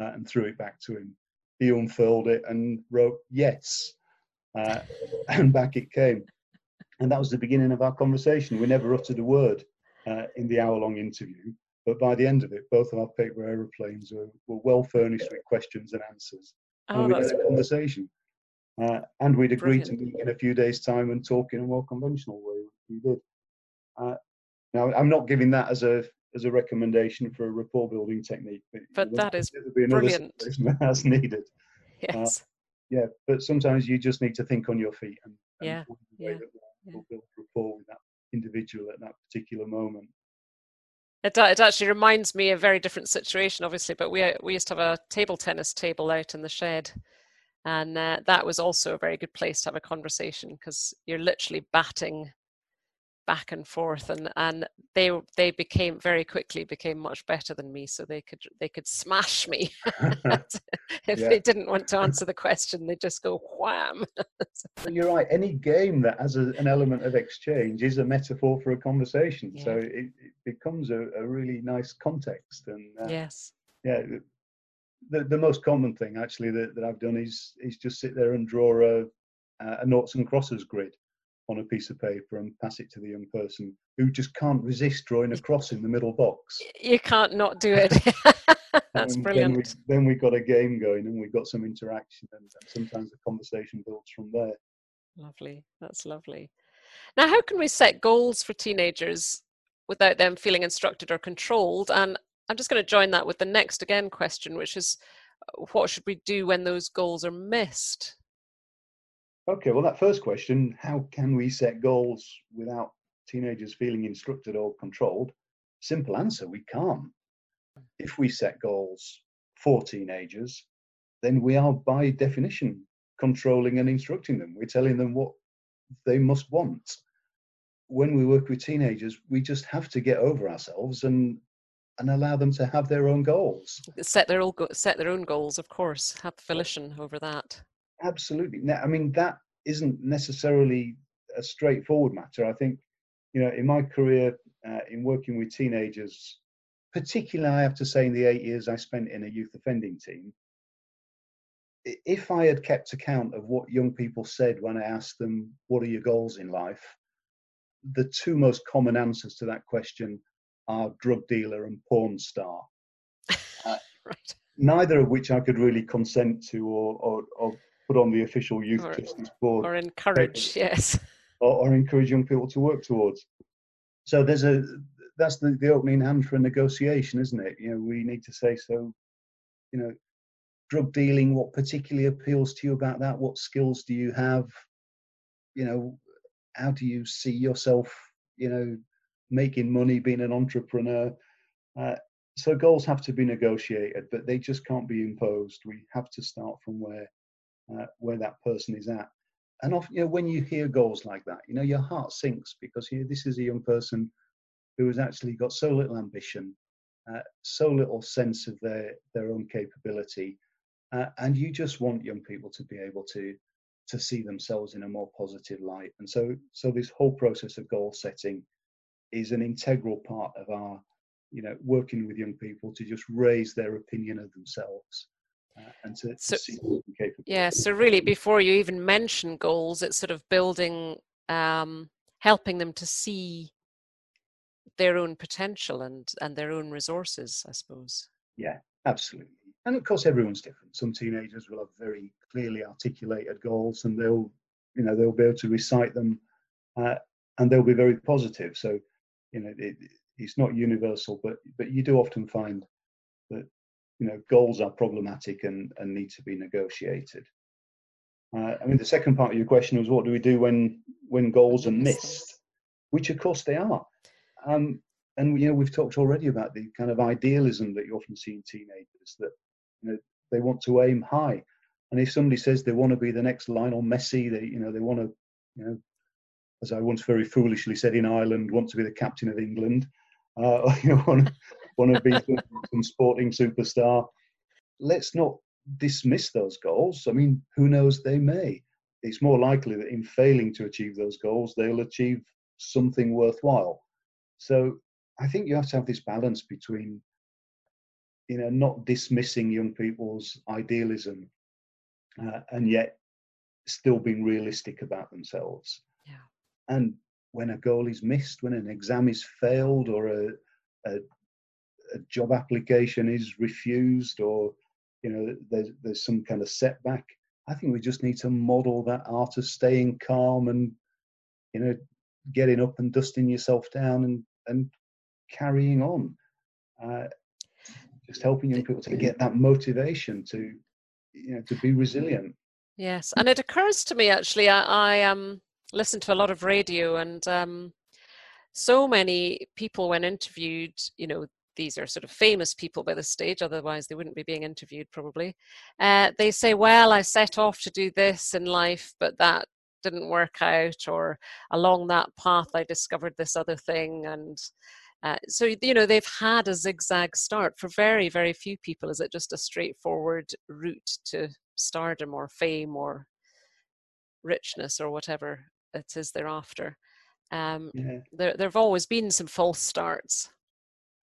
Speaker 1: uh, and threw it back to him. He unfurled it and wrote "yes," uh, and back it came. And that was the beginning of our conversation. We never uttered a word uh, in the hour-long interview, but by the end of it, both of our paper aeroplanes were, were well furnished with questions and answers
Speaker 2: oh
Speaker 1: and we had a conversation. Uh, and we'd agreed to meet in a few days' time and talk in a more conventional way. which We did. Uh, now, I'm not giving that as a as a recommendation for a rapport building technique, but,
Speaker 2: But that is
Speaker 1: be
Speaker 2: brilliant.
Speaker 1: as needed.
Speaker 2: yes
Speaker 1: Yeah, but sometimes you just need to think on your feet and, and
Speaker 2: Yeah,
Speaker 1: find a way
Speaker 2: yeah,
Speaker 1: that
Speaker 2: yeah.
Speaker 1: will build rapport with that individual at that particular moment.
Speaker 2: It, it actually reminds me of a very different situation, obviously, but we we used to have a table tennis table out in the shed, and uh, that was also a very good place to have a conversation because you're literally batting back and forth and and they they became very quickly became much better than me so they could they could smash me if yeah. they didn't want to answer the question they just go wham
Speaker 1: you're right any game that has a, an element of exchange is a metaphor for a conversation yeah. so it, it, becomes a, a, really nice context and
Speaker 2: uh, yes
Speaker 1: yeah the, the most common thing actually that, that i've done is is just sit there and draw a, a noughts and crosses grid on a piece of paper and pass it to the young person who just can't resist drawing a cross in the middle box.
Speaker 2: You can't not do it. That's
Speaker 1: and
Speaker 2: brilliant.
Speaker 1: Then we, then we got a game going and we got some interaction, and, and sometimes the conversation builds from there.
Speaker 2: Lovely. That's lovely. Now, how can we set goals for teenagers without them feeling instructed or controlled? And I'm just going to join that with the next again question, which is uh, what should we do when those goals are missed?
Speaker 1: Okay, well, that first question how can we set goals without teenagers feeling instructed or controlled? Simple answer we can't. If we set goals for teenagers, then we are by definition controlling and instructing them. We're telling them what they must want. When we work with teenagers, we just have to get over ourselves and and allow them to have their own goals.
Speaker 2: Set their own set their own goals, of course. Have volition over that.
Speaker 1: Absolutely. Now, I mean, that isn't necessarily a straightforward matter. I think, you know, in my career uh, in working with teenagers, particularly I have to say in the eight years I spent in a youth offending team, if I had kept account of what young people said when I asked them, What are your goals in life? the two most common answers to that question are drug dealer and porn star.
Speaker 2: Uh, right.
Speaker 1: Neither of which I could really consent to or, or, or put on the official youth or, justice board.
Speaker 2: or encourage yes.
Speaker 1: or, or, encourage young people to work towards. So there's a that's the, the opening hand for a negotiation isn't it? You know we need to say so you know drug dealing what particularly appeals to you about that? What skills do you have? You know how do you see yourself you know making money being an entrepreneur? Uh, so goals have to be negotiated but they just can't be imposed. We have to start from where uh, where that person is at. And often, you know, when you hear goals like that, you know, your heart sinks because here, this is a young person who has actually got so little ambition, uh, so little sense of their their own capability, uh, and you just want young people to be able to to see themselves in a more positive light. And so, so this whole process of goal setting is an integral part of our, you know, working with young people to just raise their opinion of themselves and to, so, to
Speaker 2: Yeah, so really, before you even mention goals, it's sort of building, um, helping them to see their own potential and and their own resources, I suppose.
Speaker 1: Yeah, absolutely. And of course, everyone's different. Some teenagers will have very clearly articulated goals, and they'll, you know, they'll be able to recite them, uh, and they'll be very positive. So, you know, it, it's not universal, but but you do often find you know goals are problematic and, and need to be negotiated. Uh, I mean, the second part of your question was what do we do when when goals are missed, which of course they are. Um, and you know we've talked already about the kind of idealism that you often see in teenagers that you know they want to aim high, and if somebody says they want to be the next Lionel Messi, they you know they want to you know as I once very foolishly said in Ireland, want to be the captain of England. Uh, you know, want, want to be some, some sporting superstar. Let's not dismiss those goals. I mean, who knows, they may. It's more likely that in failing to achieve those goals, they'll achieve something worthwhile. So I think you have to have this balance between, you know, not dismissing young people's idealism uh, and yet still being realistic about themselves.
Speaker 2: Yeah.
Speaker 1: And when a goal is missed, when an exam is failed, or a, a a job application is refused or you know there's, there's some kind of setback i think we just need to model that art of staying calm and you know getting up and dusting yourself down and and carrying on. Uh, just helping young people to get that motivation to you know to be resilient.
Speaker 2: Yes and it occurs to me actually i, I um listen to a lot of radio and um so many people when interviewed you know these are sort of famous people by this stage, otherwise they wouldn't be being interviewed probably. Uh, they say, Well, I set off to do this in life, but that didn't work out, or along that path I discovered this other thing, and uh, so you know they've had a zigzag start. For very very few people, is it just a straightforward route to stardom or fame or richness or whatever it is they're after. Um, yeah. there, there have always been some false starts.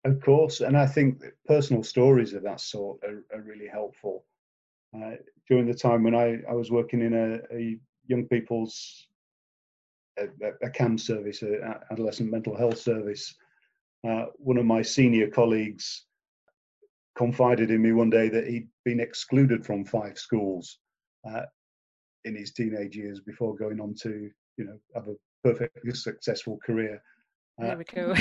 Speaker 1: Of course, and I think personal stories of that sort are, are really helpful. Uh, during the time when I, I was working in a, a young people's a, a CAMHS service, a adolescent mental health service, uh, one of my senior colleagues confided in me one day that he'd been excluded from five schools uh, in his teenage years before going on to, you know, have a perfectly successful career.
Speaker 2: Uh, there we go.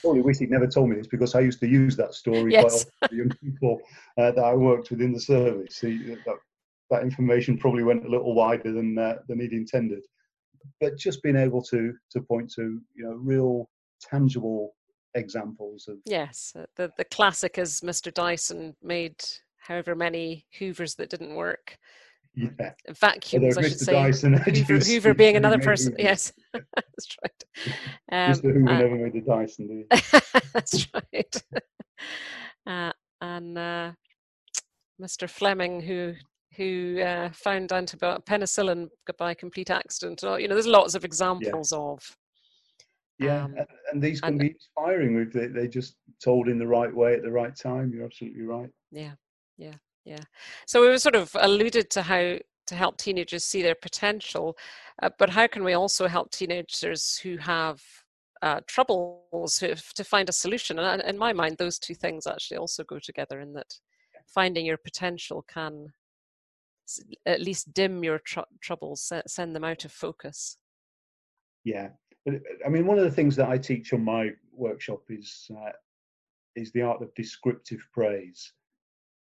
Speaker 1: probably wish he'd never told me this because I used to use that story
Speaker 2: yes.
Speaker 1: quite often young people uh, that I worked with in the service. He, that, that, information probably went a little wider than uh, than he'd intended. But just being able to to point to you know real tangible examples of
Speaker 2: yes, uh, the the classic is Mr. Dyson made however many Hoovers that didn't work
Speaker 1: yeah.
Speaker 2: vacuums, I should say. Dyson Hoover, Hoover being another person. Hoover. Yes, that's right.
Speaker 1: Um, Mr. Hoover uh, never made the Dyson, did
Speaker 2: he? that's right. Uh, and uh, Mr. Fleming, who who uh, found antibiotic penicillin by complete accident. You know, there's lots of examples
Speaker 1: yeah.
Speaker 2: of.
Speaker 1: Yeah, um, and, and, these can and, be inspiring if they, they just told in the right way at the right time. You're absolutely right.
Speaker 2: Yeah, yeah yeah. So we were sort of alluded to how to help teenagers see their potential uh, but how can we also help teenagers who have uh, troubles to find a solution? And in my mind those two things actually also go together in that finding your potential can at least dim your tr- troubles send them out of focus.
Speaker 1: Yeah. I mean one of the things that i teach on my workshop is uh, is the art of descriptive praise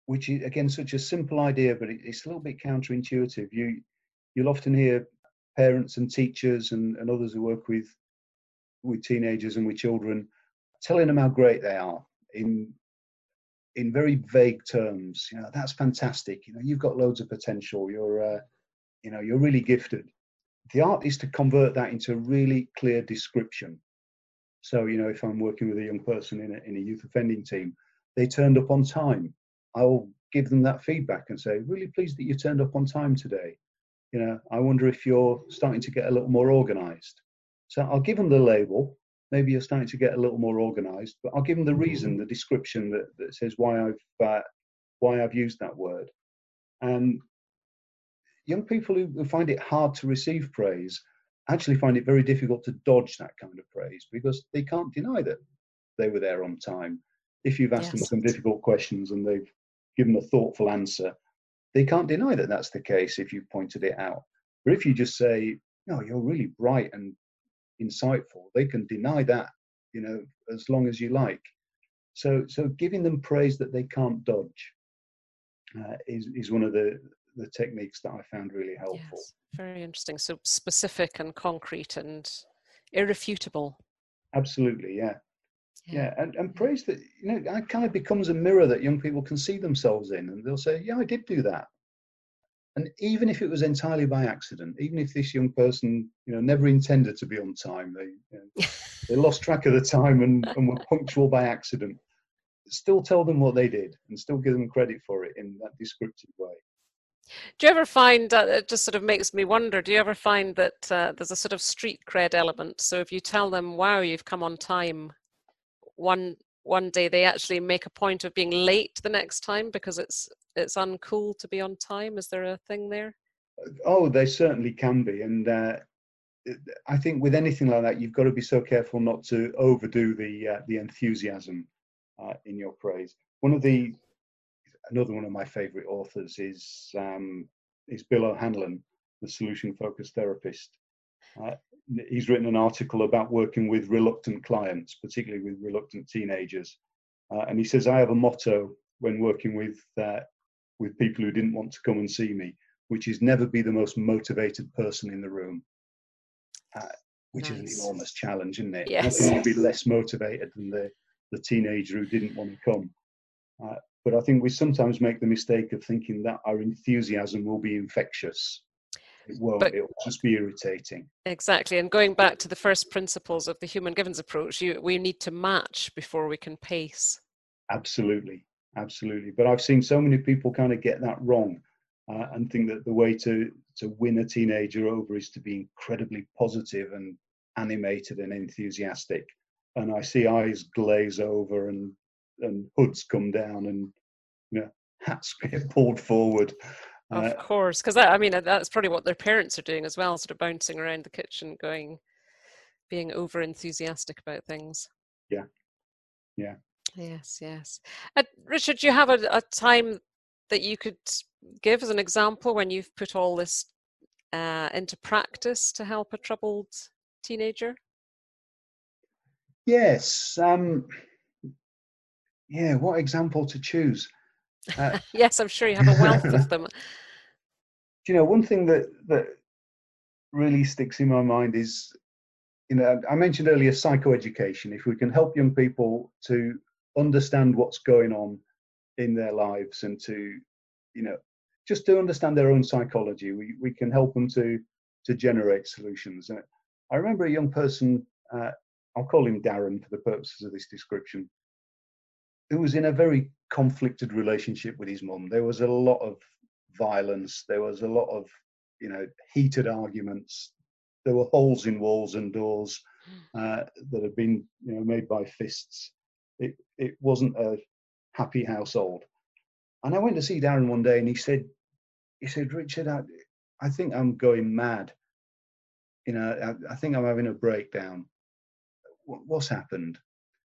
Speaker 1: which is again such a simple idea, but it's a little bit counterintuitive. You you'll often hear parents and teachers and, and others who work with with teenagers and with children telling them how great they are in in very vague terms. You know, that's fantastic. You know, you've got loads of potential. You're uh, you know, you're really gifted. The art is to convert that into a really clear description. So, you know, if I'm working with a young person in a, in a youth offending team, they turned up on time I'll give them that feedback and say, really pleased that you turned up on time today. You know, I wonder if you're starting to get a little more organized. So I'll give them the label. Maybe you're starting to get a little more organized, but I'll give them the reason, the description that, that says why I've uh, why I've used that word. And young people who find it hard to receive praise actually find it very difficult to dodge that kind of praise because they can't deny that they were there on time. If you've asked yes. them some difficult questions and they've give them a thoughtful answer, they can't deny that that's the case if you've pointed it out. But if you just say, no, you're really bright and insightful, they can deny that, you know, as long as you like. So, so giving them praise that they can't dodge uh, is, is one of the, the techniques that I found really helpful. Yes,
Speaker 2: very interesting. So specific and concrete and irrefutable.
Speaker 1: Absolutely, yeah yeah. And, and praise that you know it kind of becomes a mirror that young people can see themselves in and they'll say yeah i did do that. And even if it was entirely by accident even if this young person you know never intended to be on time they you know, they lost track of the time and, and were punctual by accident still tell them what they did and still give them credit for it in that descriptive way.
Speaker 2: Do you ever find uh, it just sort of makes me wonder do you ever find that uh, there's a sort of street cred element? So if you tell them wow you've come on time one one day they actually make a point of being late the next time because it's it's uncool to be on time. Is there a thing there?
Speaker 1: Oh they certainly can be and uh, i think with anything like that you've got to be so careful not to overdo the uh, the enthusiasm uh, in your praise. One of the another one of my favorite authors is um, is bill o'hanlon the solution focused therapist. Uh, he's written an article about working with reluctant clients, particularly with reluctant teenagers. Uh, and he says, I have a motto when working with uh, with people who didn't want to come and see me, which is never be the most motivated person in the room, uh, which nice. is an enormous challenge, isn't it?
Speaker 2: Yes.
Speaker 1: You'd be less motivated than the, the teenager who didn't want to come. Uh, but I think we sometimes make the mistake of thinking that our enthusiasm will be infectious. It won't. But, It'll just be irritating.
Speaker 2: Exactly. And going back to the first principles of the human givens approach, you, we need to match before we can pace.
Speaker 1: Absolutely. Absolutely. But I've seen so many people kind of get that wrong uh, and think that the way to, to win a teenager over is to be incredibly positive and animated and enthusiastic. And I see eyes glaze over and, and hoods come down and you know, hats get pulled forward.
Speaker 2: Of uh, course, because I mean that's probably what their parents are doing as well, sort of bouncing around the kitchen, going, being over enthusiastic about things.
Speaker 1: Yeah, yeah.
Speaker 2: Yes, yes. Uh, Richard, do you have a, a, time that you could give as an example when you've put all this uh, into practice to help a troubled teenager?
Speaker 1: Yes. Um, yeah. What example to choose?
Speaker 2: Uh, yes, I'm sure you have a wealth of them.
Speaker 1: Do you know one thing that that really sticks in my mind is, you know, I mentioned earlier psychoeducation. If we can help young people to understand what's going on in their lives and to, you know, just to understand their own psychology, we we can help them to to generate solutions. And I remember a young person. Uh, I'll call him Darren for the purposes of this description who was in a very conflicted relationship with his mum. There was a lot of violence. There was a lot of, you know, heated arguments. There were holes in walls and doors hmm. uh, that had been, you know, made by fists. It it wasn't a happy household. And I went to see Darren one day, and he said, he said, Richard, I, I think I'm going mad. You know, I, I think I'm having a breakdown. what's happened?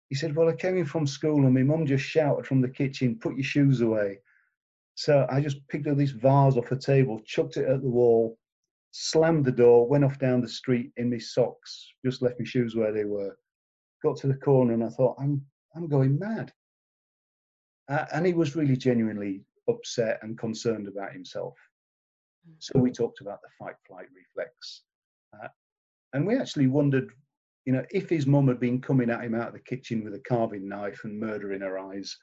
Speaker 1: He said, Well, I came in from school and my mum just shouted from the kitchen, Put your shoes away. So I just picked up this vase off a table, chucked it at the wall, slammed the door, went off down the street in my socks, just left my shoes where they were. Got to the corner and I thought, I'm, I'm going mad. Uh, and he was really genuinely upset and concerned about himself. So we talked about the fight flight reflex. Uh, and we actually wondered you know, if his mum had been coming at him out of the kitchen with a carving knife and murder in her eyes,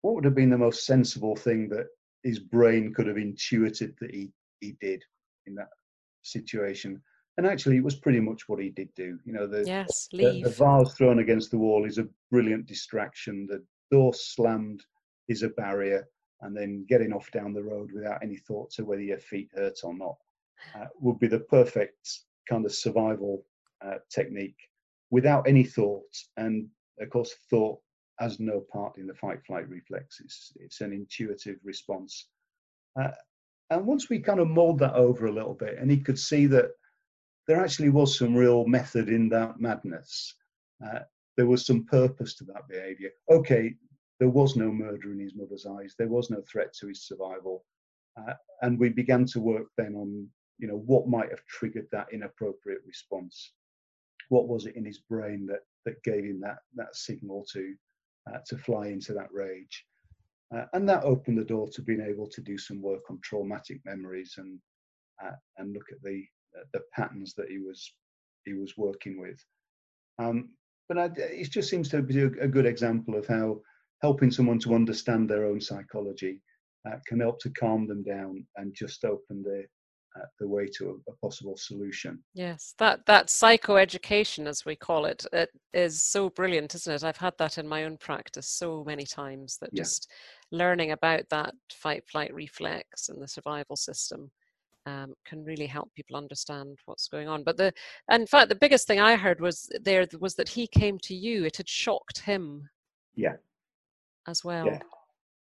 Speaker 1: what would have been the most sensible thing that his brain could have intuited that he, he did in that situation? And actually, it was pretty much what he did do. You know, the,
Speaker 2: yes,
Speaker 1: the, the vase thrown against the wall is a brilliant distraction. The door slammed is a barrier. And then getting off down the road without any thought to whether your feet hurt or not uh, would be the perfect kind of survival uh, technique without any thought. And of course, thought has no part in the fight flight reflex. It's, it's an intuitive response. Uh, and once we kind of mulled that over a little bit, and he could see that there actually was some real method in that madness, uh, there was some purpose to that behavior. Okay, there was no murder in his mother's eyes, there was no threat to his survival. Uh, and we began to work then on you know what might have triggered that inappropriate response what was it in his brain that that gave him that that signal to uh, to fly into that rage? Uh, and that opened the door to being able to do some work on traumatic memories and uh, and look at the the patterns that he was he was working with. Um, but I, it just seems to be a, a, good example of how helping someone to understand their own psychology uh, can help to calm them down and just open their the way to a, a, possible solution.
Speaker 2: Yes, that that psychoeducation, as we call it, it is so brilliant, isn't it? I've had that in my own practice so many times that yeah. just learning about that fight flight reflex and the survival system um, can really help people understand what's going on. But the in fact, the biggest thing I heard was there was that he came to you. It had shocked him.
Speaker 1: Yeah.
Speaker 2: As well.
Speaker 1: Yeah.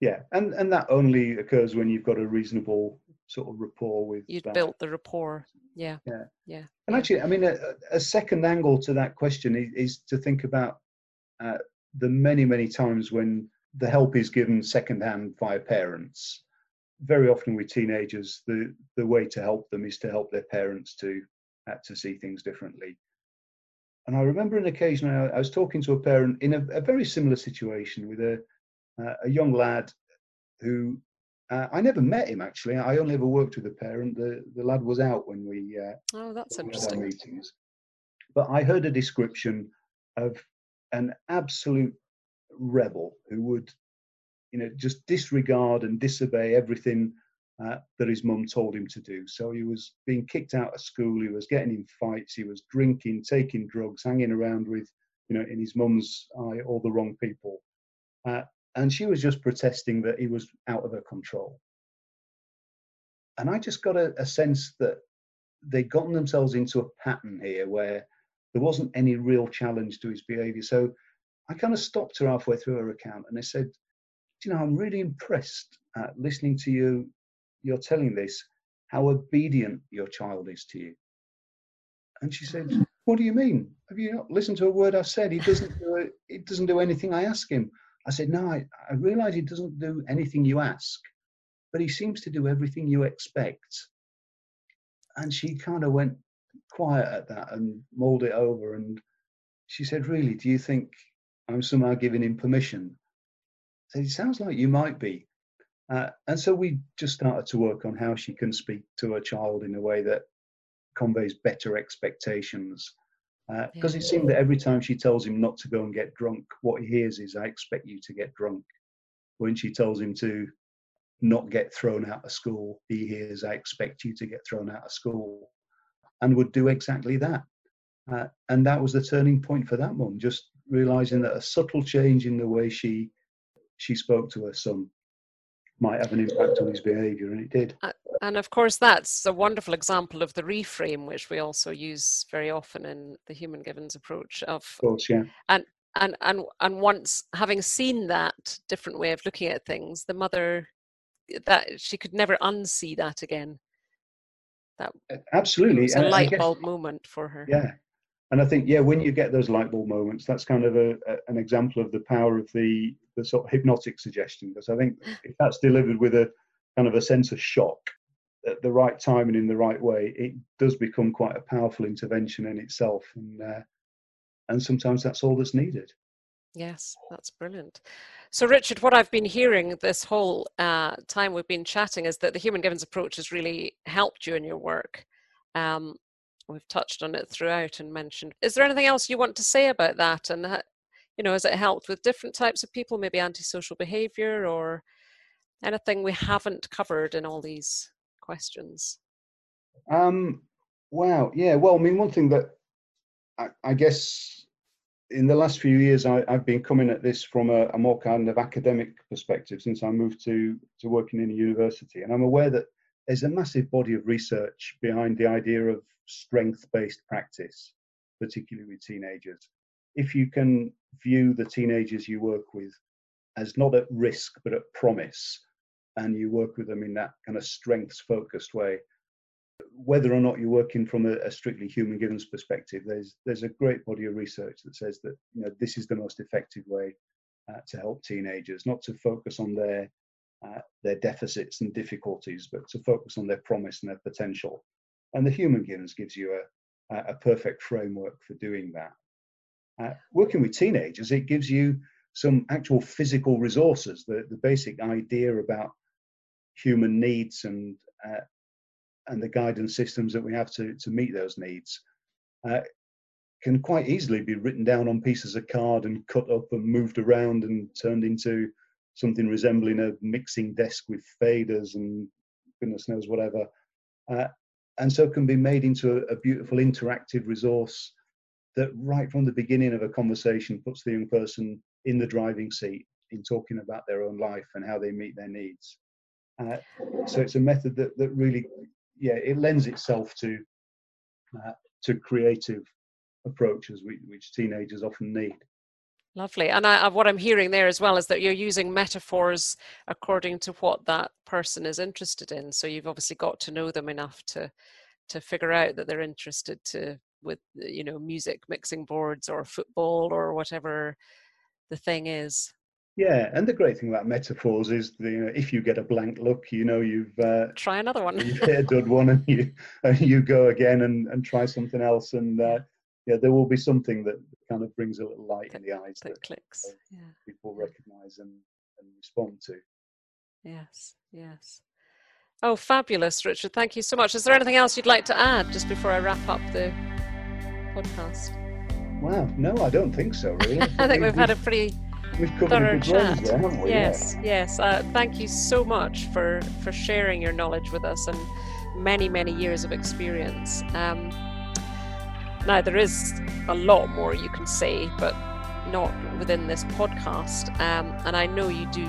Speaker 1: Yeah, and and that only occurs when you've got a reasonable sort of rapport with.
Speaker 2: You'd that. built the rapport.
Speaker 1: Yeah.
Speaker 2: Yeah. Yeah.
Speaker 1: And actually, I mean, a, a second angle to that question is, is to think about uh, the many, many times when the help is given secondhand via parents. Very often with teenagers, the the way to help them is to help their parents to uh, to see things differently. And I remember an occasion I, I was talking to a parent in a, a very similar situation with a uh, a young lad who uh, I never met him actually. I only ever worked with a parent. The the lad was out when we uh,
Speaker 2: oh that's interesting
Speaker 1: meetings, but I heard a description of an absolute rebel who would you know just disregard and disobey everything uh, that his mum told him to do. So he was being kicked out of school, he was getting in fights, he was drinking, taking drugs, hanging around with, you know, in his mum's eye, all the wrong people. Uh, and she was just protesting that he was out of her control. And I just got a, a sense that they'd gotten themselves into a pattern here where there wasn't any real challenge to his behavior. So I kind of stopped her halfway through her account and I said, Do you know, I'm really impressed at listening to you. You're telling this, how obedient your child is to you. And she said, mm. What do you mean? Have you not listened to a word I've said? He doesn't do it, he doesn't do anything I ask him. I said, No, I, I realize he doesn't do anything you ask, but he seems to do everything you expect. And she kind of went quiet at that and mulled it over. And she said, Really, do you think I'm somehow giving him permission? I said, It sounds like you might be. Uh, and so we just started to work on how she can speak to her child in a way that conveys better expectations. Because uh, it seemed that every time she tells him not to go and get drunk, what he hears is, I expect you to get drunk. When she tells him to not get thrown out of school, he hears, I expect you to get thrown out of school, and would do exactly that. Uh, and that was the turning point for that mum, just realizing that a subtle change in the way she she spoke to her son might have an impact on his behavior, and it did.
Speaker 2: And of course, that's a wonderful example of the reframe, which we also use very often in the human givens approach. Of,
Speaker 1: of course, yeah.
Speaker 2: And and and and once having seen that different way of looking at things, the mother that she could never unsee that again.
Speaker 1: That absolutely
Speaker 2: was a light bulb moment for her.
Speaker 1: Yeah, and I think yeah, when you get those light bulb moments, that's kind of a, a, an example of the power of the the sort of hypnotic suggestion. Because I think if that's delivered with a kind of a sense of shock at the right time and in the right way, it does become quite a powerful intervention in itself. And uh, and sometimes that's all that's needed.
Speaker 2: Yes, that's brilliant. So, Richard, what I've been hearing this whole uh, time we've been chatting is that the human givens approach has really helped you in your work. Um, we've touched on it throughout and mentioned. Is there anything else you want to say about that? And you know, has it helped with different types of people, maybe antisocial behaviour, or anything we haven't covered in all these questions?
Speaker 1: Um, wow, yeah. Well, I mean, one thing that I, I guess in the last few years I, have been coming at this from a, a, more kind of academic perspective since I moved to to working in a university, and I'm aware that there's a massive body of research behind the idea of strength-based practice, particularly with teenagers. If you can view the teenagers you work with as not at risk but at promise, and you work with them in that kind of strengths-focused way, whether or not you're working from a, a, strictly human givens perspective, there's there's a great body of research that says that you know this is the most effective way uh, to help teenagers, not to focus on their uh, their deficits and difficulties, but to focus on their promise and their potential. And the human givens gives you a, a perfect framework for doing that. Uh, working with teenagers, it gives you some actual physical resources, the, the basic idea about human needs and uh, and the guidance systems that we have to, to meet those needs uh, can quite easily be written down on pieces of card and cut up and moved around and turned into something resembling a mixing desk with faders and goodness knows whatever. Uh, and so can be made into a, a, beautiful interactive resource that right from the beginning of a conversation puts the young person in the driving seat in talking about their own life and how they meet their needs. Uh, so it's a method that, that really, yeah, it lends itself to uh, to creative approaches which, which teenagers often need.
Speaker 2: Lovely. And I, what I'm hearing there as well is that you're using metaphors according to what that person is interested in. So you've obviously got to know them enough to to figure out that they're interested to with you know music mixing boards or football or whatever the thing is.
Speaker 1: Yeah, and the great thing about metaphors is, the, you know, if you get a blank look, you know you've uh,
Speaker 2: try another one.
Speaker 1: you've hit a dud one, and you and you go again and, and try something else, and uh, yeah, there will be something that kind of brings a little light that, in the eyes
Speaker 2: that, that clicks. Uh, yeah.
Speaker 1: people recognise and, and respond to.
Speaker 2: Yes, yes. Oh, fabulous, Richard. Thank you so much. Is there anything else you'd like to add just before I wrap up the podcast?
Speaker 1: Wow, no, I don't think so, really.
Speaker 2: I think we've had a pretty
Speaker 1: we've covered
Speaker 2: thorough chat.
Speaker 1: there, haven't we?
Speaker 2: Yes, yes. Uh, thank you so much for for sharing your knowledge with us and many many years of experience. Um, now there is a lot more you can say, but not within this podcast. Um, and I know you do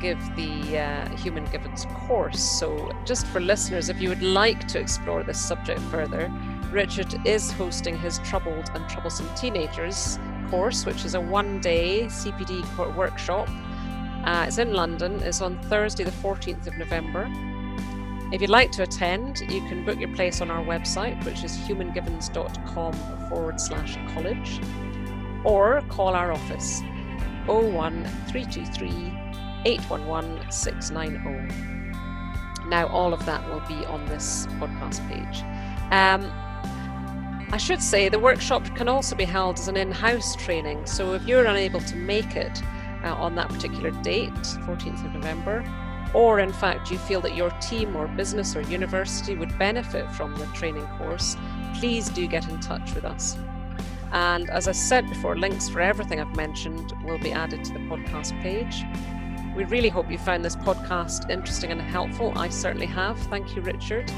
Speaker 2: give the uh, Human Givens course. So, just for listeners, if you would like to explore this subject further, Richard is hosting his Troubled and Troublesome Teenagers course, which is a one day CPD workshop. Uh, it's in London, it's on Thursday, the 14th of November. If you'd like to attend, you can book your place on our website, which is humangivens.com forward slash college, or call our office 01323 811 690. Now, all of that will be on this podcast page. Um, I should say the workshop can also be held as an in house training. So if you're unable to make it uh, on that particular date, 14th of November, or in fact you feel that your team or business or university would benefit from the training course, please do get in touch with us. And as I said before, links for everything I've mentioned will be added to the podcast page. We really hope you found this podcast interesting and helpful. I certainly have. Thank you, Richard.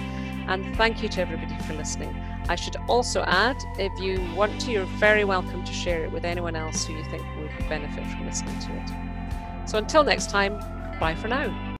Speaker 2: And thank you to everybody for listening. I should also add, if you want to, you're very welcome to share it with anyone else who you think would benefit from listening to it. So until next time, bye for now.